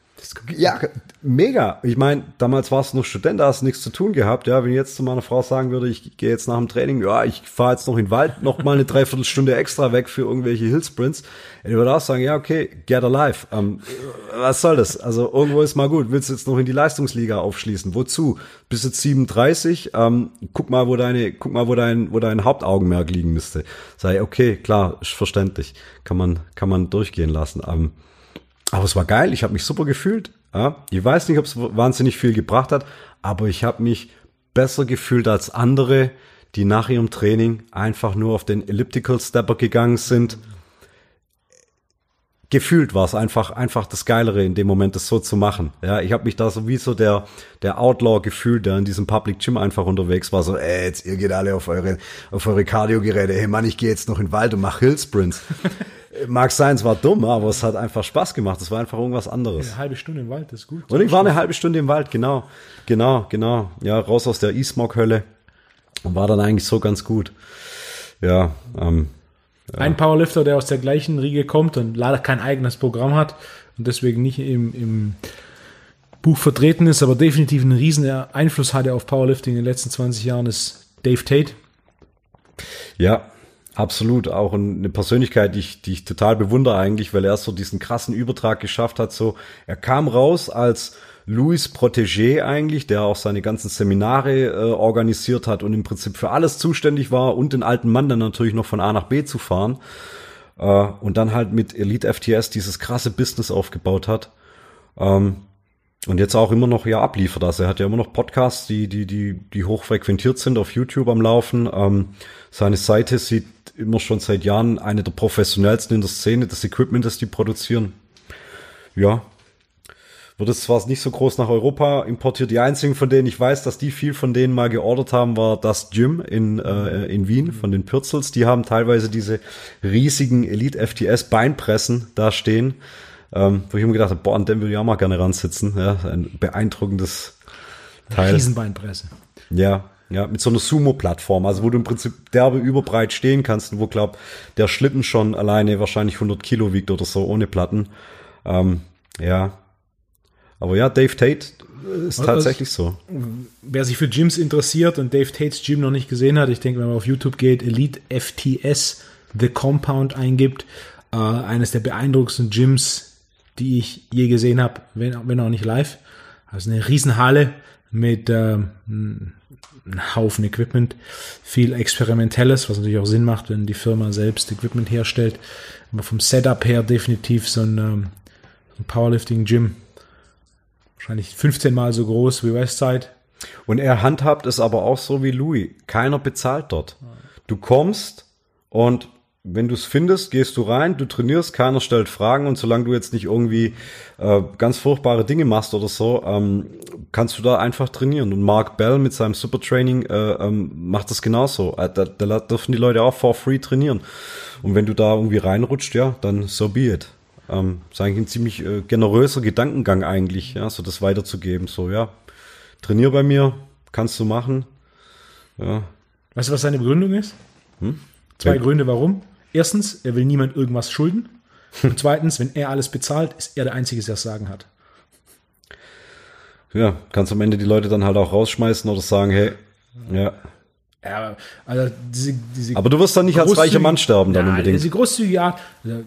Ja, mega. Ich meine, damals warst du noch Student, da hast du nichts zu tun gehabt. Ja, wenn ich jetzt zu meiner Frau sagen würde, ich gehe jetzt nach dem Training, ja, ich fahre jetzt noch in den Wald, noch mal eine Dreiviertelstunde extra weg für irgendwelche Hillsprints. Ich würde auch sagen, ja, okay, get alive. Ähm, was soll das? Also irgendwo ist mal gut. Willst du jetzt noch in die Leistungsliga aufschließen? Wozu? Bist jetzt 37? Ähm, guck mal, wo deine, guck mal, wo dein, wo dein Hauptaugenmerk liegen müsste. Sei okay, klar, ist verständlich. Kann man, kann man durchgehen lassen. Ähm, aber es war geil, ich habe mich super gefühlt. Ja, ich weiß nicht, ob es wahnsinnig viel gebracht hat, aber ich habe mich besser gefühlt als andere, die nach ihrem Training einfach nur auf den Elliptical Stepper gegangen sind. Gefühlt war es einfach einfach das Geilere in dem Moment, das so zu machen. Ja, ich habe mich da so wie so der der Outlaw gefühlt, der in diesem Public Gym einfach unterwegs war. So, ey, jetzt ihr geht alle auf eure auf eure Cardio-Geräte. Hey Mann, ich gehe jetzt noch in den Wald und mach Hill Sprints. Mag sein, es war dumm, aber es hat einfach Spaß gemacht. Es war einfach irgendwas anderes. Eine halbe Stunde im Wald, das ist gut. Und ich war eine halbe Stunde im Wald, genau. Genau, genau. Ja, raus aus der E-Smog-Hölle. Und war dann eigentlich so ganz gut. Ja, ähm, ja. Ein Powerlifter, der aus der gleichen Riege kommt und leider kein eigenes Programm hat und deswegen nicht im, im Buch vertreten ist, aber definitiv einen riesen Einfluss hatte auf Powerlifting in den letzten 20 Jahren, ist Dave Tate. Ja, Absolut, auch eine Persönlichkeit, die ich, die ich total bewundere eigentlich, weil er so diesen krassen Übertrag geschafft hat. So, er kam raus als Louis Protégé eigentlich, der auch seine ganzen Seminare äh, organisiert hat und im Prinzip für alles zuständig war und den alten Mann dann natürlich noch von A nach B zu fahren. Äh, und dann halt mit Elite FTS dieses krasse Business aufgebaut hat. Ähm, und jetzt auch immer noch ja abliefert. Also er hat ja immer noch Podcasts, die, die, die, die hochfrequentiert sind auf YouTube am Laufen. Ähm, seine Seite sieht immer schon seit Jahren eine der professionellsten in der Szene, das Equipment, das die produzieren. Ja. Wird es zwar nicht so groß nach Europa importiert. Die einzigen, von denen ich weiß, dass die viel von denen mal geordert haben, war das Gym in, äh, in Wien von den Pürzels. Die haben teilweise diese riesigen Elite FTS Beinpressen da stehen. Ähm, wo ich mir gedacht habe, boah, an dem würde ich auch mal gerne ransitzen. Ja, ein beeindruckendes Teil. Riesenbeinpresse. Ja, ja, mit so einer Sumo-Plattform, also wo du im Prinzip derbe überbreit stehen kannst und wo, glaub, der Schlitten schon alleine wahrscheinlich 100 Kilo wiegt oder so, ohne Platten. Ähm, ja. Aber ja, Dave Tate ist also, tatsächlich so. Wer sich für Gyms interessiert und Dave Tates Gym noch nicht gesehen hat, ich denke, wenn man auf YouTube geht, Elite FTS The Compound eingibt, äh, eines der beeindruckendsten Gyms, die ich je gesehen habe, wenn, wenn auch nicht live. Also eine Riesenhalle, mit ähm, einem Haufen Equipment, viel Experimentelles, was natürlich auch Sinn macht, wenn die Firma selbst Equipment herstellt. Aber vom Setup her definitiv so ein, ähm, ein Powerlifting-Gym. Wahrscheinlich 15 Mal so groß wie Westside. Und er handhabt es aber auch so wie Louis. Keiner bezahlt dort. Du kommst und wenn du es findest, gehst du rein, du trainierst, keiner stellt Fragen und solange du jetzt nicht irgendwie äh, ganz furchtbare Dinge machst oder so, ähm, kannst du da einfach trainieren. Und Mark Bell mit seinem Supertraining äh, ähm, macht das genauso. Äh, da, da dürfen die Leute auch for free trainieren. Und wenn du da irgendwie reinrutscht, ja, dann so be it. Ähm, ist eigentlich ein ziemlich äh, generöser Gedankengang eigentlich, ja, so das weiterzugeben. So, ja, trainier bei mir, kannst du machen. Ja. Weißt du, was seine Begründung ist? Hm? Zwei. Gründe, warum. Erstens, er will niemand irgendwas schulden. Und zweitens, wenn er alles bezahlt, ist er der Einzige, der das Sagen hat. Ja, kannst am Ende die Leute dann halt auch rausschmeißen oder sagen, hey, ja. Ja, also diese, diese Aber du wirst dann nicht als reicher Mann sterben dann ja, unbedingt. Diese großzügige Art. Also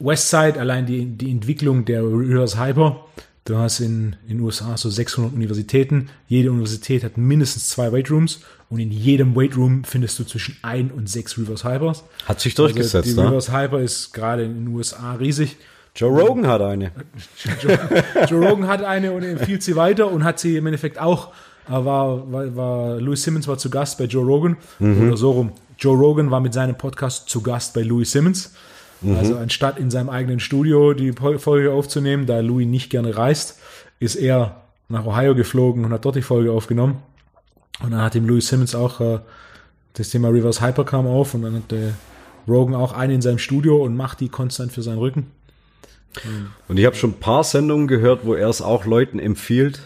Westside, allein die, die Entwicklung der Reverse Hyper. Du hast in den USA so 600 Universitäten. Jede Universität hat mindestens zwei Weightrooms. Und in jedem Weightroom findest du zwischen ein und sechs Reverse Hypers. Hat sich Also durchgesetzt, die ne? Reverse Hyper ist gerade in den USA riesig. Joe Rogan hat eine. Joe, Joe Rogan hat eine und empfiehlt sie weiter und hat sie im Endeffekt auch. War, war, war Louis Simmons war zu Gast bei Joe Rogan oder so rum. Joe Rogan war mit seinem Podcast zu Gast bei Louis Simmons. Also anstatt in seinem eigenen Studio die Folge aufzunehmen, da Louis nicht gerne reist, ist er nach Ohio geflogen und hat dort die Folge aufgenommen. Und dann hat ihm Louis Simmons auch äh, das Thema Reverse Hyper kam auf und dann hat der Rogan auch eine in seinem Studio und macht die konstant für seinen Rücken. Und ich habe schon ein paar Sendungen gehört, wo er es auch Leuten empfiehlt.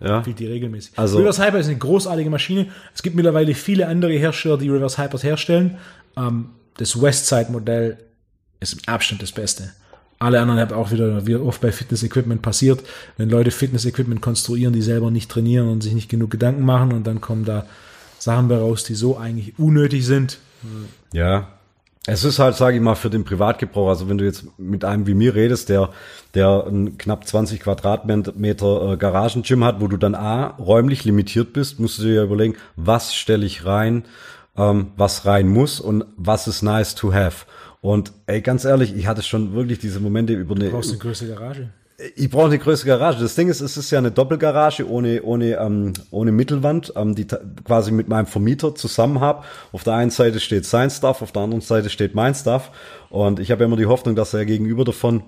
Ja. Empfiehlt die regelmäßig. Also- Reverse Hyper ist eine großartige Maschine. Es gibt mittlerweile viele andere Hersteller, die Reverse Hypers herstellen. Ähm, das Westside-Modell ist im Abstand das Beste. Alle anderen haben auch wieder, wie oft bei Fitness-Equipment passiert, wenn Leute Fitness-Equipment konstruieren, die selber nicht trainieren und sich nicht genug Gedanken machen und dann kommen da Sachen raus, die so eigentlich unnötig sind. Ja. Es ist halt, sage ich mal, für den Privatgebrauch, also wenn du jetzt mit einem wie mir redest, der, der ein knapp 20 Quadratmeter äh, Garagengym hat, wo du dann A, räumlich limitiert bist, musst du dir ja überlegen, was stelle ich rein, ähm, was rein muss und was ist nice to have. Und ey, ganz ehrlich, ich hatte schon wirklich diese Momente über eine, Du brauchst eine größere Garage. ich brauche eine größere Garage. Das Ding ist, es ist ja eine Doppelgarage ohne ohne ähm, ohne Mittelwand, ähm, die quasi mit meinem Vermieter zusammen hab. Auf der einen Seite steht sein Stuff, auf der anderen Seite steht mein Stuff. Und ich habe immer die Hoffnung, dass er gegenüber davon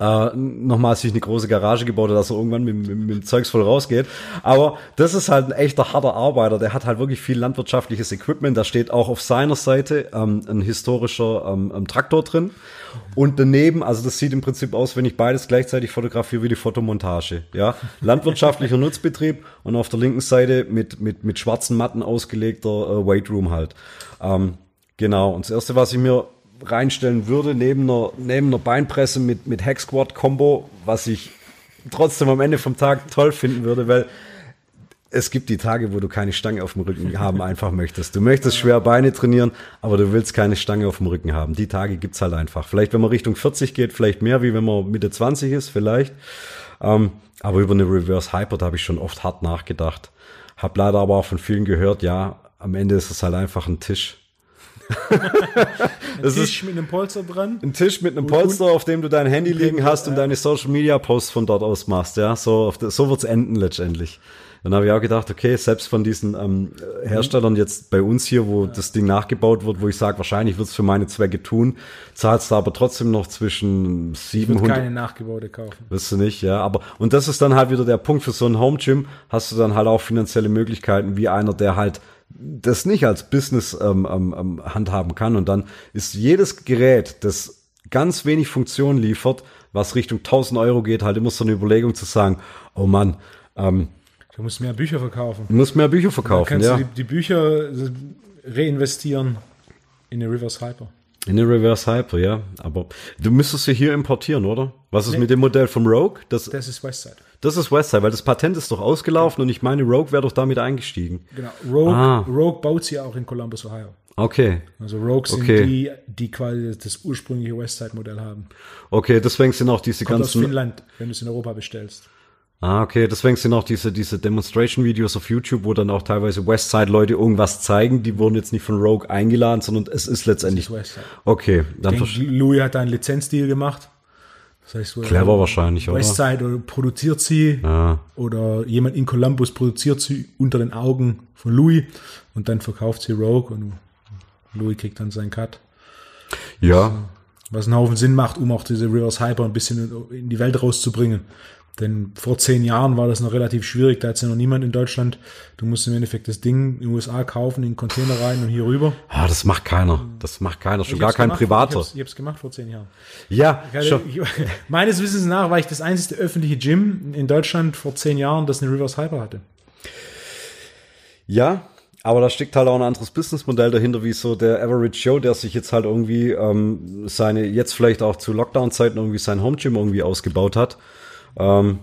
äh, nochmal sich eine große Garage gebaut hat, dass er irgendwann mit, mit, mit dem Zeugs voll rausgeht. Aber das ist halt ein echter harter Arbeiter. Der hat halt wirklich viel landwirtschaftliches Equipment. Da steht auch auf seiner Seite ähm, ein historischer ähm, ähm, Traktor drin. Und daneben, also das sieht im Prinzip aus, wenn ich beides gleichzeitig fotografiere wie die Fotomontage. Ja, landwirtschaftlicher Nutzbetrieb und auf der linken Seite mit mit mit schwarzen Matten ausgelegter äh, Weightroom halt. Ähm, genau. Und das erste, was ich mir reinstellen würde, neben einer, neben einer Beinpresse mit, mit Hack Squat Combo, was ich trotzdem am Ende vom Tag toll finden würde, weil es gibt die Tage, wo du keine Stange auf dem Rücken haben einfach möchtest. Du möchtest schwer Beine trainieren, aber du willst keine Stange auf dem Rücken haben. Die Tage gibt's halt einfach. Vielleicht, wenn man Richtung 40 geht, vielleicht mehr, wie wenn man Mitte 20 ist, vielleicht. Ähm, aber über eine Reverse Hyper, habe ich schon oft hart nachgedacht. Hab leider aber auch von vielen gehört, ja, am Ende ist es halt einfach ein Tisch. Ein Das ist- Tisch mit einem Polster dran. Ein Tisch mit einem Polster, auf dem du dein Handy liegen hast und deine Social Media Posts von dort aus machst, ja. So, das, so wird's enden letztendlich. Dann habe ich auch gedacht, okay, selbst von diesen ähm, Herstellern jetzt bei uns hier, wo das Ding nachgebaut wird, wo ich sage, wahrscheinlich wird's für meine Zwecke tun, zahlst du aber trotzdem noch zwischen Ich würde 700, keine nachgebaute kaufen. Wirst du nicht, ja. Aber, und das ist dann halt wieder der Punkt für so ein Home Gym, hast du dann halt auch finanzielle Möglichkeiten, wie einer, der halt das nicht als Business ähm, ähm, ähm, handhaben kann. Und dann ist jedes Gerät, das ganz wenig Funktion liefert, was Richtung 1000 Euro geht, halt immer so eine Überlegung zu sagen, oh Mann, ähm, Du musst mehr Bücher verkaufen. du musst mehr Bücher verkaufen, kannst ja. du die, die Bücher reinvestieren in eine Reverse Hyper. In eine Reverse Hyper, ja. Aber du müsstest sie hier importieren, oder? Was ist mit dem Modell vom Rogue? Das, Das ist Westside. das ist Westside, weil das Patent ist doch ausgelaufen und ich meine, Rogue wäre doch damit eingestiegen. Genau. Rogue, Ah. Rogue baut sie auch in Columbus, Ohio. Okay. Also Rogue sind Okay. die, die quasi das ursprüngliche Westside-Modell haben. Okay, deswegen sind auch diese Kommt aus ganzen. Finnland, wenn du es in Europa bestellst. Ah, okay, deswegen sind auch diese, diese Demonstration-Videos auf YouTube, wo dann auch teilweise Westside-Leute irgendwas zeigen, die wurden jetzt nicht von Rogue eingeladen, sondern es ist letztendlich. Das ist Westside. Okay, dann verstehe Louis hat da einen Lizenzdeal gemacht. Das heißt, Clever wahrscheinlich, oder? Westside produziert sie Ja. oder jemand in Columbus produziert sie unter den Augen von Louis und dann verkauft sie Rogue und Louis kriegt dann seinen Cut. Ja, Was einen Haufen Sinn macht, um auch diese Rivers Hyper ein bisschen in die Welt rauszubringen. Denn vor zehn Jahren war das noch relativ schwierig, da hat ja noch niemand in Deutschland. Du musst im Endeffekt das Ding in den USA kaufen, in den Container rein und hier rüber. ah, das macht keiner. Das macht keiner, schon Ich gar kein gemacht, Privater. Ich hab's, ich hab's gemacht vor zehn Jahren. Ja, Ich hatte, schon. ich, meines Wissens nach war ich das einzige öffentliche Gym in Deutschland vor zehn Jahren, das eine Rivers Hyper hatte. Ja, aber da steckt halt auch ein anderes Businessmodell dahinter, wie so der Average Joe, der sich jetzt halt irgendwie ähm, seine, jetzt vielleicht auch zu Lockdown-Zeiten irgendwie sein Home Gym irgendwie ausgebaut hat. Ähm,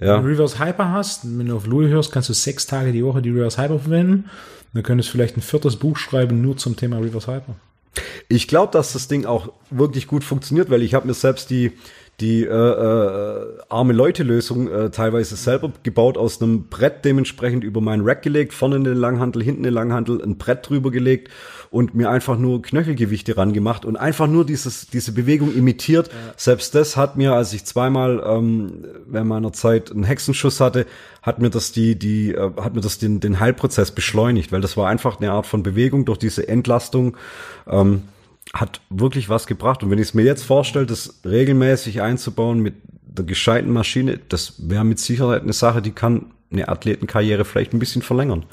ja. Wenn du Reverse Hyper hast, wenn du auf Louis hörst, kannst du sechs Tage die Woche die Reverse Hyper verwenden. Dann könntest du vielleicht ein viertes Buch schreiben, nur zum Thema Reverse Hyper. Ich glaube, dass das Ding auch wirklich gut funktioniert, weil ich habe mir selbst die die äh, äh, arme Leute Lösung äh, teilweise selber gebaut aus einem Brett dementsprechend über meinen Rack gelegt, vorne in den Langhantel, hinten in den Langhantel, ein Brett drüber gelegt und mir einfach nur Knöchelgewichte ran gemacht und einfach nur dieses diese Bewegung imitiert. Selbst das hat mir, als ich zweimal ähm, während meiner Zeit einen Hexenschuss hatte, hat mir das die die äh, hat mir das den den Heilprozess beschleunigt, weil das war einfach eine Art von Bewegung durch diese Entlastung. Ähm, hat wirklich was gebracht. Und wenn ich es mir jetzt vorstelle, das regelmäßig einzubauen mit der gescheiten Maschine, das wäre mit Sicherheit eine Sache, die kann eine Athletenkarriere vielleicht ein bisschen verlängern.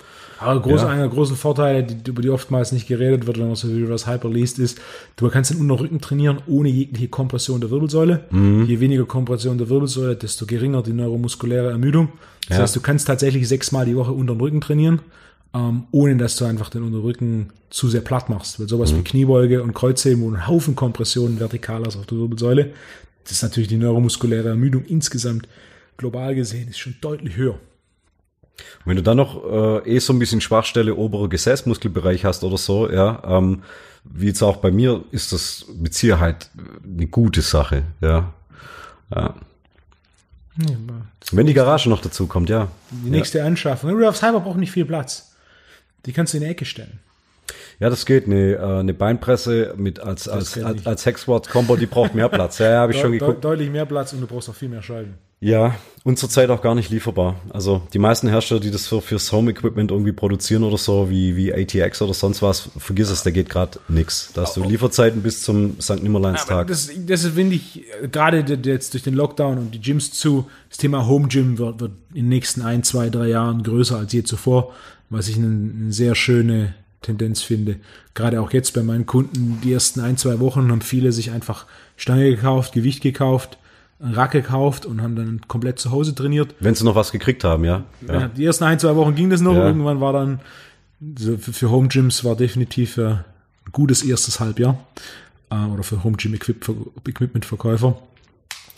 Aber groß, Ja. einer der großen Vorteile, die, über die oftmals nicht geredet wird, wenn man so Reverse Hyper liest, ist, du kannst den Unterrücken trainieren ohne jegliche Kompression der Wirbelsäule. Mhm. Je weniger Kompression der Wirbelsäule, desto geringer die neuromuskuläre Ermüdung. Das Ja. heißt, du kannst tatsächlich sechsmal die Woche unter den Rücken trainieren, ähm, ohne dass du einfach den Unterrücken zu sehr platt machst. Weil sowas Mhm. wie Kniebeuge und Kreuzheben, wo einen Haufen Kompressionen vertikal hast auf der Wirbelsäule, das ist natürlich die neuromuskuläre Ermüdung insgesamt global gesehen ist schon deutlich höher. Wenn du dann noch äh, eh so ein bisschen Schwachstelle oberer Gesäßmuskelbereich hast oder so, ja, ähm, wie jetzt auch bei mir, ist das mit Sicherheit eine gute Sache, ja. ja. Aber Wenn die Garage noch dazu kommt, ja. Die nächste Anschaffung. Reverse Cyber braucht nicht viel Platz. Die kannst du in die Ecke stellen. Ja, das geht. Eine, äh, eine Beinpresse mit als, als, kenn als, ich. als Hexwort-Combo, die braucht mehr Platz. Ja, ja habe ich schon geguckt. deutlich mehr Platz und du brauchst auch viel mehr Scheiben. Ja, und zurzeit auch gar nicht lieferbar. Also die meisten Hersteller, die das für, fürs Home-Equipment irgendwie produzieren oder so, wie, wie ATX oder sonst was, vergiss es, da geht gerade nix. Da hast du Lieferzeiten bis zum St. Nimmerleinstag. das, das finde ich, gerade jetzt durch den Lockdown und die Gyms zu, das Thema Home Gym wird, wird in den nächsten ein, zwei, drei Jahren größer als je zuvor, was ich eine, eine sehr schöne Tendenz finde. Gerade auch jetzt bei meinen Kunden, die ersten ein, zwei Wochen haben viele sich einfach Stange gekauft, Gewicht gekauft, einen Rack gekauft und haben dann komplett zu Hause trainiert. Wenn sie noch was gekriegt haben, ja. Ja. Die ersten ein, zwei Wochen ging das noch. Ja. Irgendwann war dann, für, Home Gyms war definitiv äh, ein gutes erstes Halbjahr. Äh, oder für Home Gym Equip Equipment Verkäufer.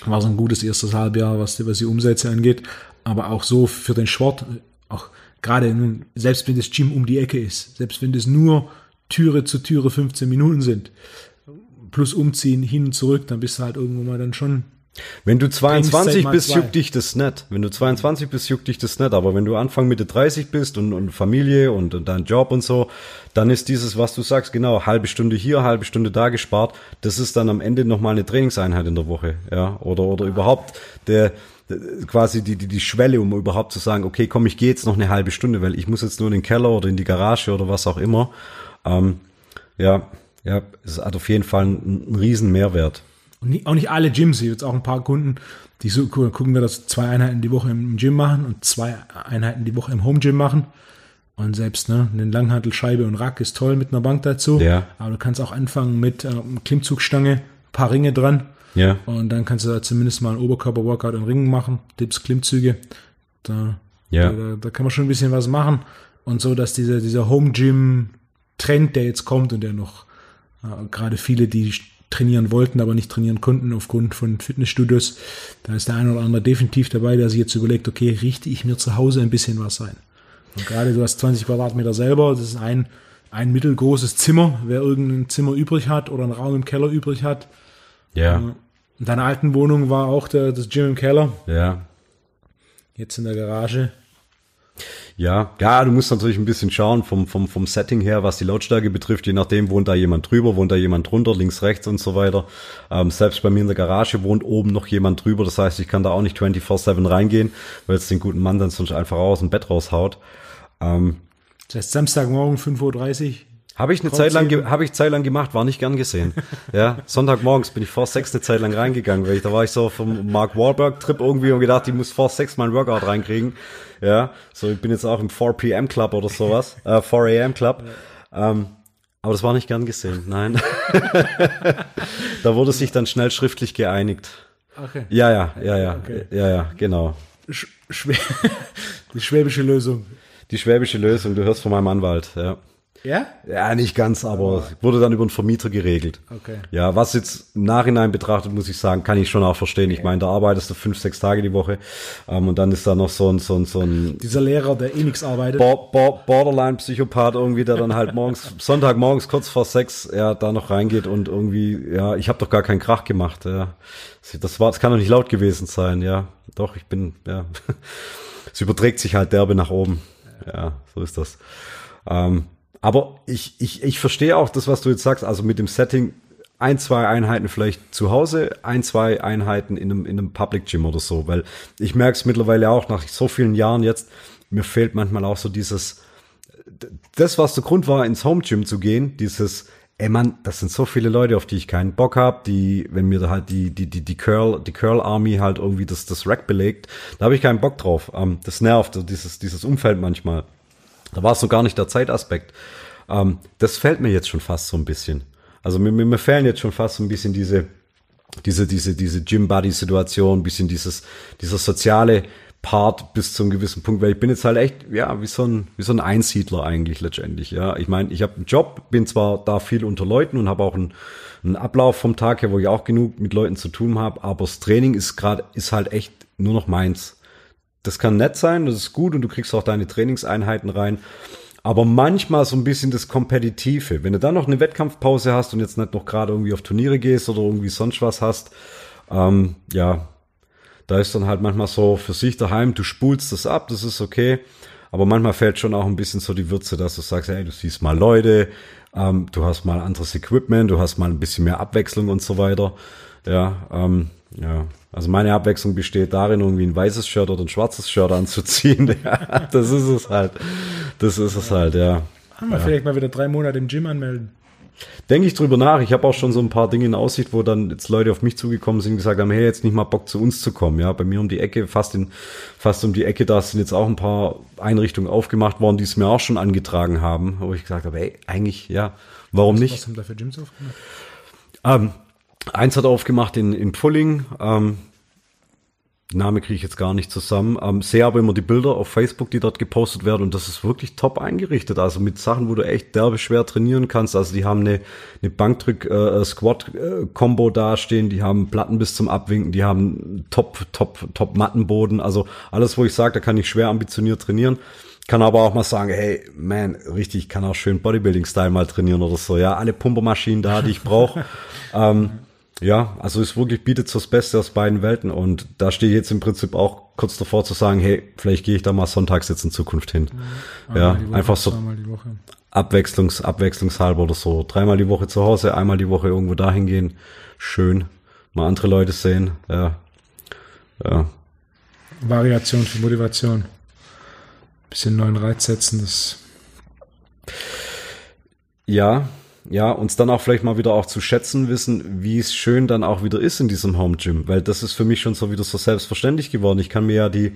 War so ein gutes erstes Halbjahr, was die, was die Umsätze angeht. Aber auch so für den Sport, auch gerade, selbst wenn das Gym um die Ecke ist, selbst wenn das nur Türe zu Türe 15 Minuten sind, plus umziehen, hin und zurück, dann bist du halt irgendwo mal dann schon Wenn du 22 Trainingszeit mal bist, zwei. juckt dich das nicht. Wenn du 22 bist, juckt dich das nicht. Aber wenn du Anfang Mitte 30 bist und, und Familie und, und dein Job und so, dann ist dieses, was du sagst, genau, halbe Stunde hier, halbe Stunde da gespart. Das ist dann am Ende nochmal eine Trainingseinheit in der Woche. Ja, oder, oder überhaupt der, der quasi die, die, die Schwelle, um überhaupt zu sagen, okay, komm, ich gehe jetzt noch eine halbe Stunde, weil ich muss jetzt nur in den Keller oder in die Garage oder was auch immer. Ähm, ja, ja, es hat auf jeden Fall einen, einen riesen Mehrwert. Und nie, auch nicht alle Gyms. Ich habe jetzt auch ein paar Kunden, die so gu- gucken wir, dass zwei Einheiten die Woche im Gym machen und zwei Einheiten die Woche im Home Gym machen. Und selbst ne, eine Langhantelscheibe und Rack ist toll mit einer Bank dazu. Ja. Aber du kannst auch anfangen mit ähm, Klimmzugstange, paar Ringe dran. Ja. Und dann kannst du da zumindest mal einen Oberkörper-Workout in Ringen machen, Dips, Klimmzüge. Da, Ja. da, da kann man schon ein bisschen was machen. Und so, dass dieser, dieser Home-Gym-Trend, der jetzt kommt und der noch äh, gerade viele, die trainieren wollten, aber nicht trainieren konnten aufgrund von Fitnessstudios, da ist der eine oder andere definitiv dabei, der sich jetzt überlegt, okay, richte ich mir zu Hause ein bisschen was ein. Und gerade du hast 20 Quadratmeter selber, das ist ein, ein mittelgroßes Zimmer, wer irgendein Zimmer übrig hat oder einen Raum im Keller übrig hat, Ja. in deiner alten Wohnung war auch der, das Gym im Keller. Ja. Jetzt in der Garage. Ja, ja, du musst natürlich ein bisschen schauen vom, vom, vom Setting her, was die Lautstärke betrifft. Je nachdem wohnt da jemand drüber, wohnt da jemand drunter, links, rechts und so weiter. Ähm, selbst bei mir in der Garage wohnt oben noch jemand drüber. Das heißt, ich kann da auch nicht 24-7 reingehen, weil es den guten Mann dann sonst einfach aus dem Bett raushaut. Ähm, das heißt, Samstagmorgen 5.30 Uhr habe ich eine Zeit lang, habe ich Zeit lang gemacht, war nicht gern gesehen. Ja, Sonntagmorgens bin ich vor sechs eine Zeit lang reingegangen, weil ich, da war ich so vom Mark Wahlberg Trip irgendwie und gedacht, ich muss vor sechs mein Workout reinkriegen. Ja, so ich bin jetzt auch im 4 PM Club oder sowas, äh, 4 AM Club. Ähm, aber das war nicht gern gesehen, nein. da wurde sich dann schnell schriftlich geeinigt. Okay. Ja, ja, ja, ja, okay. ja, ja, genau. Sch Schwä die schwäbische Lösung. Die schwäbische Lösung, du hörst von meinem Anwalt, ja. Ja? Ja, nicht ganz, aber wurde dann über einen Vermieter geregelt. Okay. Ja, was jetzt im Nachhinein betrachtet, muss ich sagen, kann ich schon auch verstehen. Ich meine, da arbeitest du fünf, sechs Tage die Woche ähm, und dann ist da noch so ein, so ein, so ein Dieser Lehrer, der eh nichts arbeitet. Bo Bo Borderline-Psychopath irgendwie, der dann halt morgens, Sonntagmorgens kurz vor sechs, ja, da noch reingeht und irgendwie, ja, ich habe doch gar keinen Krach gemacht, ja. Das war, das kann doch nicht laut gewesen sein, ja. Doch, ich bin, ja. Es überträgt sich halt derbe nach oben. Ja, so ist das. Ähm, aber ich, ich, ich verstehe auch das, was du jetzt sagst, also mit dem Setting ein, zwei Einheiten vielleicht zu Hause, ein, zwei Einheiten in einem, in einem Public Gym oder so, weil ich merke es mittlerweile auch nach so vielen Jahren jetzt, mir fehlt manchmal auch so dieses, das, was der Grund war, ins Home Gym zu gehen, dieses, ey Mann, das sind so viele Leute, auf die ich keinen Bock habe, die, wenn mir da halt die, die, die, die Curl, die Curl Army halt irgendwie das, das Rack belegt, da habe ich keinen Bock drauf. Ähm, das nervt, dieses, dieses Umfeld manchmal. Da war es so gar nicht der Zeitaspekt. Ähm, das fällt mir jetzt schon fast so ein bisschen. Also mir, mir fehlen jetzt schon fast so ein bisschen diese, diese, diese, diese Gym-Buddy-Situation, bisschen dieses, dieser soziale Part bis zu einem gewissen Punkt, weil ich bin jetzt halt echt, ja, wie so ein, wie so ein Einsiedler eigentlich letztendlich, ja. Ich meine, ich habe einen Job, bin zwar da viel unter Leuten und habe auch einen, einen Ablauf vom Tag her, wo ich auch genug mit Leuten zu tun habe, aber das Training ist gerade, ist halt echt nur noch meins das kann nett sein, das ist gut und du kriegst auch deine Trainingseinheiten rein. Aber manchmal so ein bisschen das Kompetitive. Wenn du dann noch eine Wettkampfpause hast und jetzt nicht noch gerade irgendwie auf Turniere gehst oder irgendwie sonst was hast, ähm, ja, da ist dann halt manchmal so für sich daheim, du spulst das ab, das ist okay. Aber manchmal fällt schon auch ein bisschen so die Würze, dass du sagst, hey, du siehst mal Leute, ähm, du hast mal anderes Equipment, du hast mal ein bisschen mehr Abwechslung und so weiter. Ja, ähm, ja, also meine Abwechslung besteht darin, irgendwie ein weißes Shirt oder ein schwarzes Shirt anzuziehen. ja, das ist es halt. Das ist es halt, ja. Haben wir ja. vielleicht mal wieder drei Monate im Gym anmelden. Denke ich drüber nach. Ich habe auch schon so ein paar Dinge in Aussicht, wo dann jetzt Leute auf mich zugekommen sind und gesagt haben, hey, jetzt nicht mal Bock zu uns zu kommen. Ja, bei mir um die Ecke, fast in, fast um die Ecke, da sind jetzt auch ein paar Einrichtungen aufgemacht worden, die es mir auch schon angetragen haben, wo ich gesagt habe, hey, eigentlich, ja, warum was, nicht? Was haben da für Gyms aufgemacht? Ähm, Eins hat aufgemacht in, in Pulling. Ähm, Name kriege ich jetzt gar nicht zusammen. Ähm, sehe aber immer die Bilder auf Facebook, die dort gepostet werden und das ist wirklich top eingerichtet. Also mit Sachen, wo du echt derbe schwer trainieren kannst. Also die haben eine, eine Bankdrück-Squat-Combo äh, dastehen, die haben Platten bis zum Abwinken, die haben top, top, top Mattenboden. Also alles, wo ich sage, da kann ich schwer ambitioniert trainieren. Kann aber auch mal sagen, hey, man, richtig, kann auch schön Bodybuilding-Style mal trainieren oder so. Ja, alle Pumpermaschinen da, die ich brauche. ähm, ja, also es wirklich bietet so das Beste aus beiden Welten und da stehe ich jetzt im Prinzip auch kurz davor zu sagen, hey, vielleicht gehe ich da mal sonntags jetzt in Zukunft hin. Mhm. Ja, Woche, einfach so Abwechslungs, abwechslungshalber oder so. Dreimal die Woche zu Hause, einmal die Woche irgendwo dahin gehen. Schön. Mal andere Leute sehen. Ja. Ja. Variation für Motivation. Bisschen neuen Reiz setzen, das. Ja, ja, uns dann auch vielleicht mal wieder auch zu schätzen wissen, wie es schön dann auch wieder ist in diesem Home Gym, weil das ist für mich schon so wieder so selbstverständlich geworden. Ich kann mir ja die,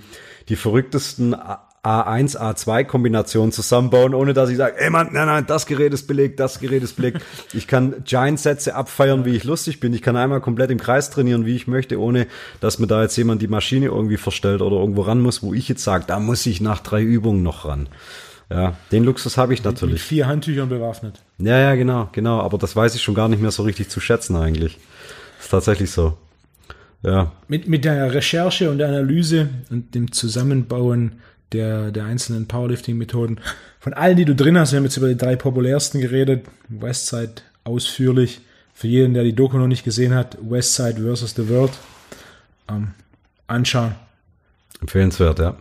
die verrücktesten A1, A2 Kombinationen zusammenbauen, ohne dass ich sage, ey Mann, nein, nein, das Gerät ist belegt, das Gerät ist belegt. Ich kann Giant-Sätze abfeiern, wie ich lustig bin. Ich kann einmal komplett im Kreis trainieren, wie ich möchte, ohne dass mir da jetzt jemand die Maschine irgendwie verstellt oder irgendwo ran muss, wo ich jetzt sage, da muss ich nach drei Übungen noch ran. Ja, den Luxus habe ich natürlich. Mit vier Handtüchern bewaffnet. Ja, ja, genau, genau. Aber das weiß ich schon gar nicht mehr so richtig zu schätzen eigentlich. Ist tatsächlich so. Ja. Mit, mit der Recherche und der Analyse und dem Zusammenbauen der, der einzelnen Powerlifting-Methoden. Von allen, die du drin hast, wir haben jetzt über die drei populärsten geredet. Westside ausführlich. Für jeden, der die Doku noch nicht gesehen hat, Westside versus The World. Ähm, anschauen. Empfehlenswert, ja.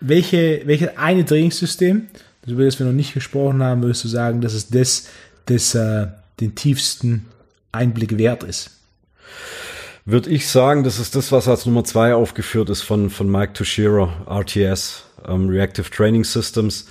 Welche, welche eine Trainingssystem, über das wir noch nicht gesprochen haben, würdest du sagen, dass es das, das äh, den tiefsten Einblick wert ist? Würde ich sagen, das ist das, was als Nummer zwei aufgeführt ist von, von Mike Toshiro, RTS, ähm, Reactive Training Systems.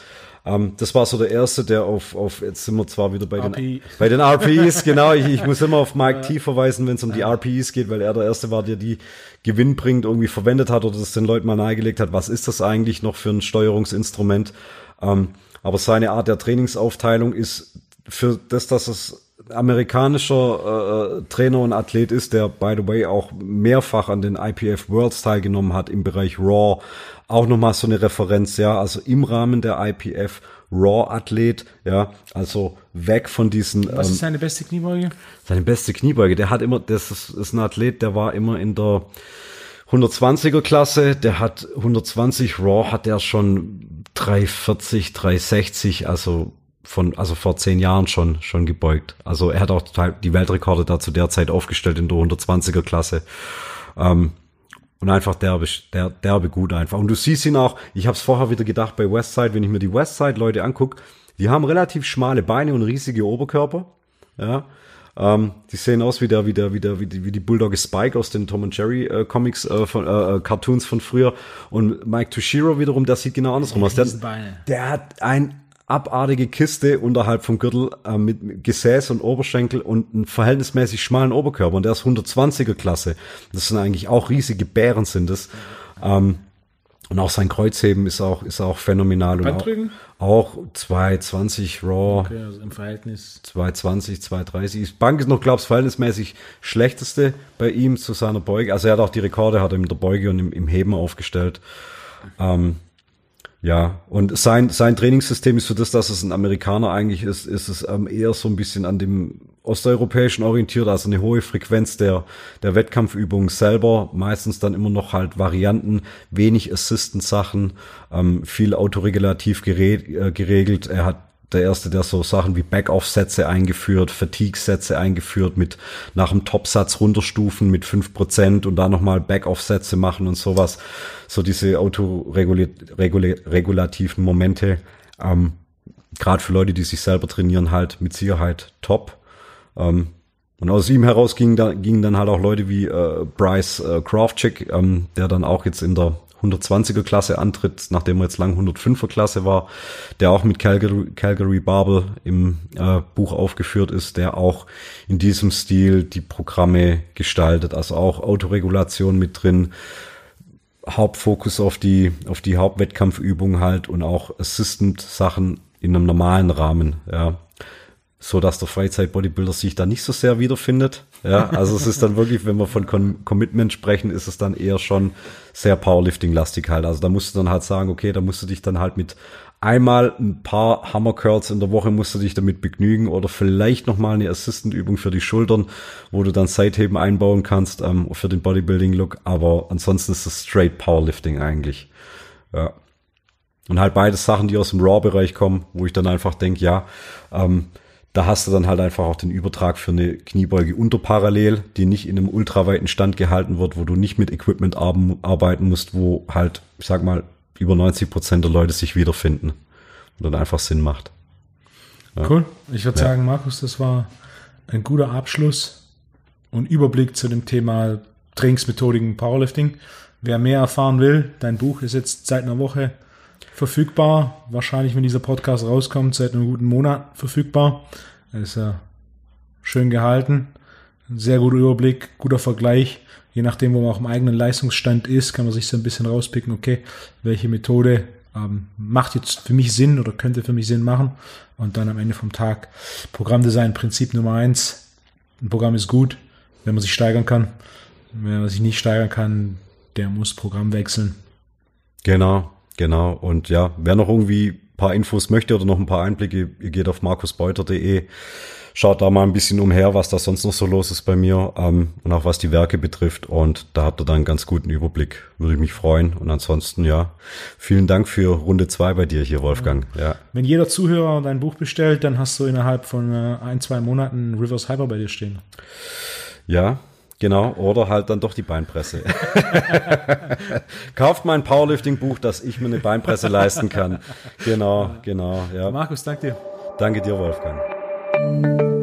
Ähm, das war so der erste, der auf, auf jetzt sind wir zwar wieder bei den, bei den RPEs, genau, ich, ich muss immer auf Mike T verweisen, wenn es um die RPEs geht, weil er der Erste war, der die gewinnbringend irgendwie verwendet hat oder das den Leuten mal nahegelegt hat, was ist das eigentlich noch für ein Steuerungsinstrument. Ähm, aber seine Art der Trainingsaufteilung ist für das, dass es amerikanischer äh, Trainer und Athlet ist, der by the way auch mehrfach an den IPF Worlds teilgenommen hat im Bereich Raw. Auch nochmal so eine Referenz, ja, also im Rahmen der IPF Raw-Athlet, ja, also weg von diesen. Was ähm, ist seine beste Kniebeuge? Seine beste Kniebeuge. Der hat immer, das ist, ist ein Athlet, der war immer in der 120er Klasse, der hat 120 Raw, hat der schon 340, 360, also von, also vor zehn Jahren schon, schon gebeugt. Also er hat auch total die Weltrekorde da zu der Zeit aufgestellt in der 120er Klasse. Ähm, und einfach derbe, der, derbe gut einfach. Und du siehst ihn auch, ich habe es vorher wieder gedacht bei Westside, wenn ich mir die Westside-Leute anguck, die haben relativ schmale Beine und riesige Oberkörper. Ja. Ähm, die sehen aus wie der, wie der, wie der, wie die, wie die Bulldogge Spike aus den Tom and Jerry äh, Comics äh, von äh, äh, Cartoons von früher. Und Mike Toshiro wiederum, der sieht genau andersrum aus. Der, der hat ein abartige Kiste unterhalb vom Gürtel äh, mit Gesäß und Oberschenkel und einen verhältnismäßig schmalen Oberkörper und der ist 120er Klasse. Das sind eigentlich auch riesige Bären sind es. Ähm, und auch sein Kreuzheben ist auch, ist auch phänomenal. Bankdrücken? Auch, auch 220 Raw. Okay, also im Verhältnis. 220, 230. Bank ist noch, glaubst verhältnismäßig schlechteste bei ihm zu seiner Beuge. Also er hat auch die Rekorde, hat er mit der Beuge und im, im Heben aufgestellt. Ähm, ja, und sein, sein Trainingssystem ist für das, dass es ein Amerikaner eigentlich ist, ist es ähm, eher so ein bisschen an dem osteuropäischen orientiert, also eine hohe Frequenz der, der Wettkampfübungen selber, meistens dann immer noch halt Varianten, wenig Assistant-Sachen, ähm, viel autoregulativ gereg äh, geregelt. Er hat der erste, der so Sachen wie Back-Off-Sätze eingeführt, Fatigue-Sätze eingeführt, mit nach dem Topsatz runterstufen mit fünf Prozent und da nochmal Back-Off-Sätze machen und sowas. So diese autoregulativen Momente. Ähm, Gerade für Leute, die sich selber trainieren, halt mit Sicherheit top. Ähm, und aus ihm heraus gingen, da, gingen dann halt auch Leute wie äh, Bryce äh, Kravchik, ähm, der dann auch jetzt in der 120er Klasse antritt, nachdem er jetzt lang 105er Klasse war, der auch mit Calgary, Calgary Babel im äh, Buch aufgeführt ist, der auch in diesem Stil die Programme gestaltet, also auch Autoregulation mit drin, Hauptfokus auf die, auf die Hauptwettkampfübung halt und auch Assistant-Sachen in einem normalen Rahmen, ja so dass der Freizeit-Bodybuilder sich da nicht so sehr wiederfindet. Ja, also es ist dann wirklich, wenn wir von Com Commitment sprechen, ist es dann eher schon sehr Powerlifting-lastig halt. Also da musst du dann halt sagen, okay, da musst du dich dann halt mit einmal ein paar Hammer Curls in der Woche musst du dich damit begnügen oder vielleicht nochmal eine Assistant-Übung für die Schultern, wo du dann Seitheben einbauen kannst ähm, für den Bodybuilding-Look. Aber ansonsten ist es straight Powerlifting eigentlich. Ja. Und halt beides Sachen, die aus dem Raw-Bereich kommen, wo ich dann einfach denke, ja, ähm, da hast du dann halt einfach auch den Übertrag für eine Kniebeuge unterparallel, die nicht in einem ultraweiten Stand gehalten wird, wo du nicht mit Equipment arbeiten musst, wo halt, ich sag mal, über 90 Prozent der Leute sich wiederfinden und dann einfach Sinn macht. Ja. Cool. Ich würde ja. sagen, Markus, das war ein guter Abschluss und Überblick zu dem Thema Trainingsmethodiken Powerlifting. Wer mehr erfahren will, dein Buch ist jetzt seit einer Woche verfügbar. Wahrscheinlich, wenn dieser Podcast rauskommt, seit einem guten Monat verfügbar. Er ist ja schön gehalten. Sehr guter Überblick, guter Vergleich. Je nachdem, wo man auch im eigenen Leistungsstand ist, kann man sich so ein bisschen rauspicken, okay, welche Methode ähm, macht jetzt für mich Sinn oder könnte für mich Sinn machen. Und dann am Ende vom Tag Programmdesign Prinzip Nummer eins. Ein Programm ist gut, wenn man sich steigern kann. Wenn man sich nicht steigern kann, der muss Programm wechseln. Genau. Genau. Und ja, wer noch irgendwie ein paar Infos möchte oder noch ein paar Einblicke, ihr geht auf markusbeuter.de, schaut da mal ein bisschen umher, was da sonst noch so los ist bei mir ähm, und auch was die Werke betrifft. Und da habt ihr dann einen ganz guten Überblick. Würde ich mich freuen. Und ansonsten, ja, vielen Dank für Runde zwei bei dir hier, Wolfgang. Ja. Wenn jeder Zuhörer dein Buch bestellt, dann hast du innerhalb von äh, ein, zwei Monaten Rivers Hyper bei dir stehen. Ja, Genau, oder halt dann doch die Beinpresse. Kauft mein Powerlifting-Buch, dass ich mir eine Beinpresse leisten kann. Genau, genau. Ja. Markus, danke dir. Danke dir, Wolfgang.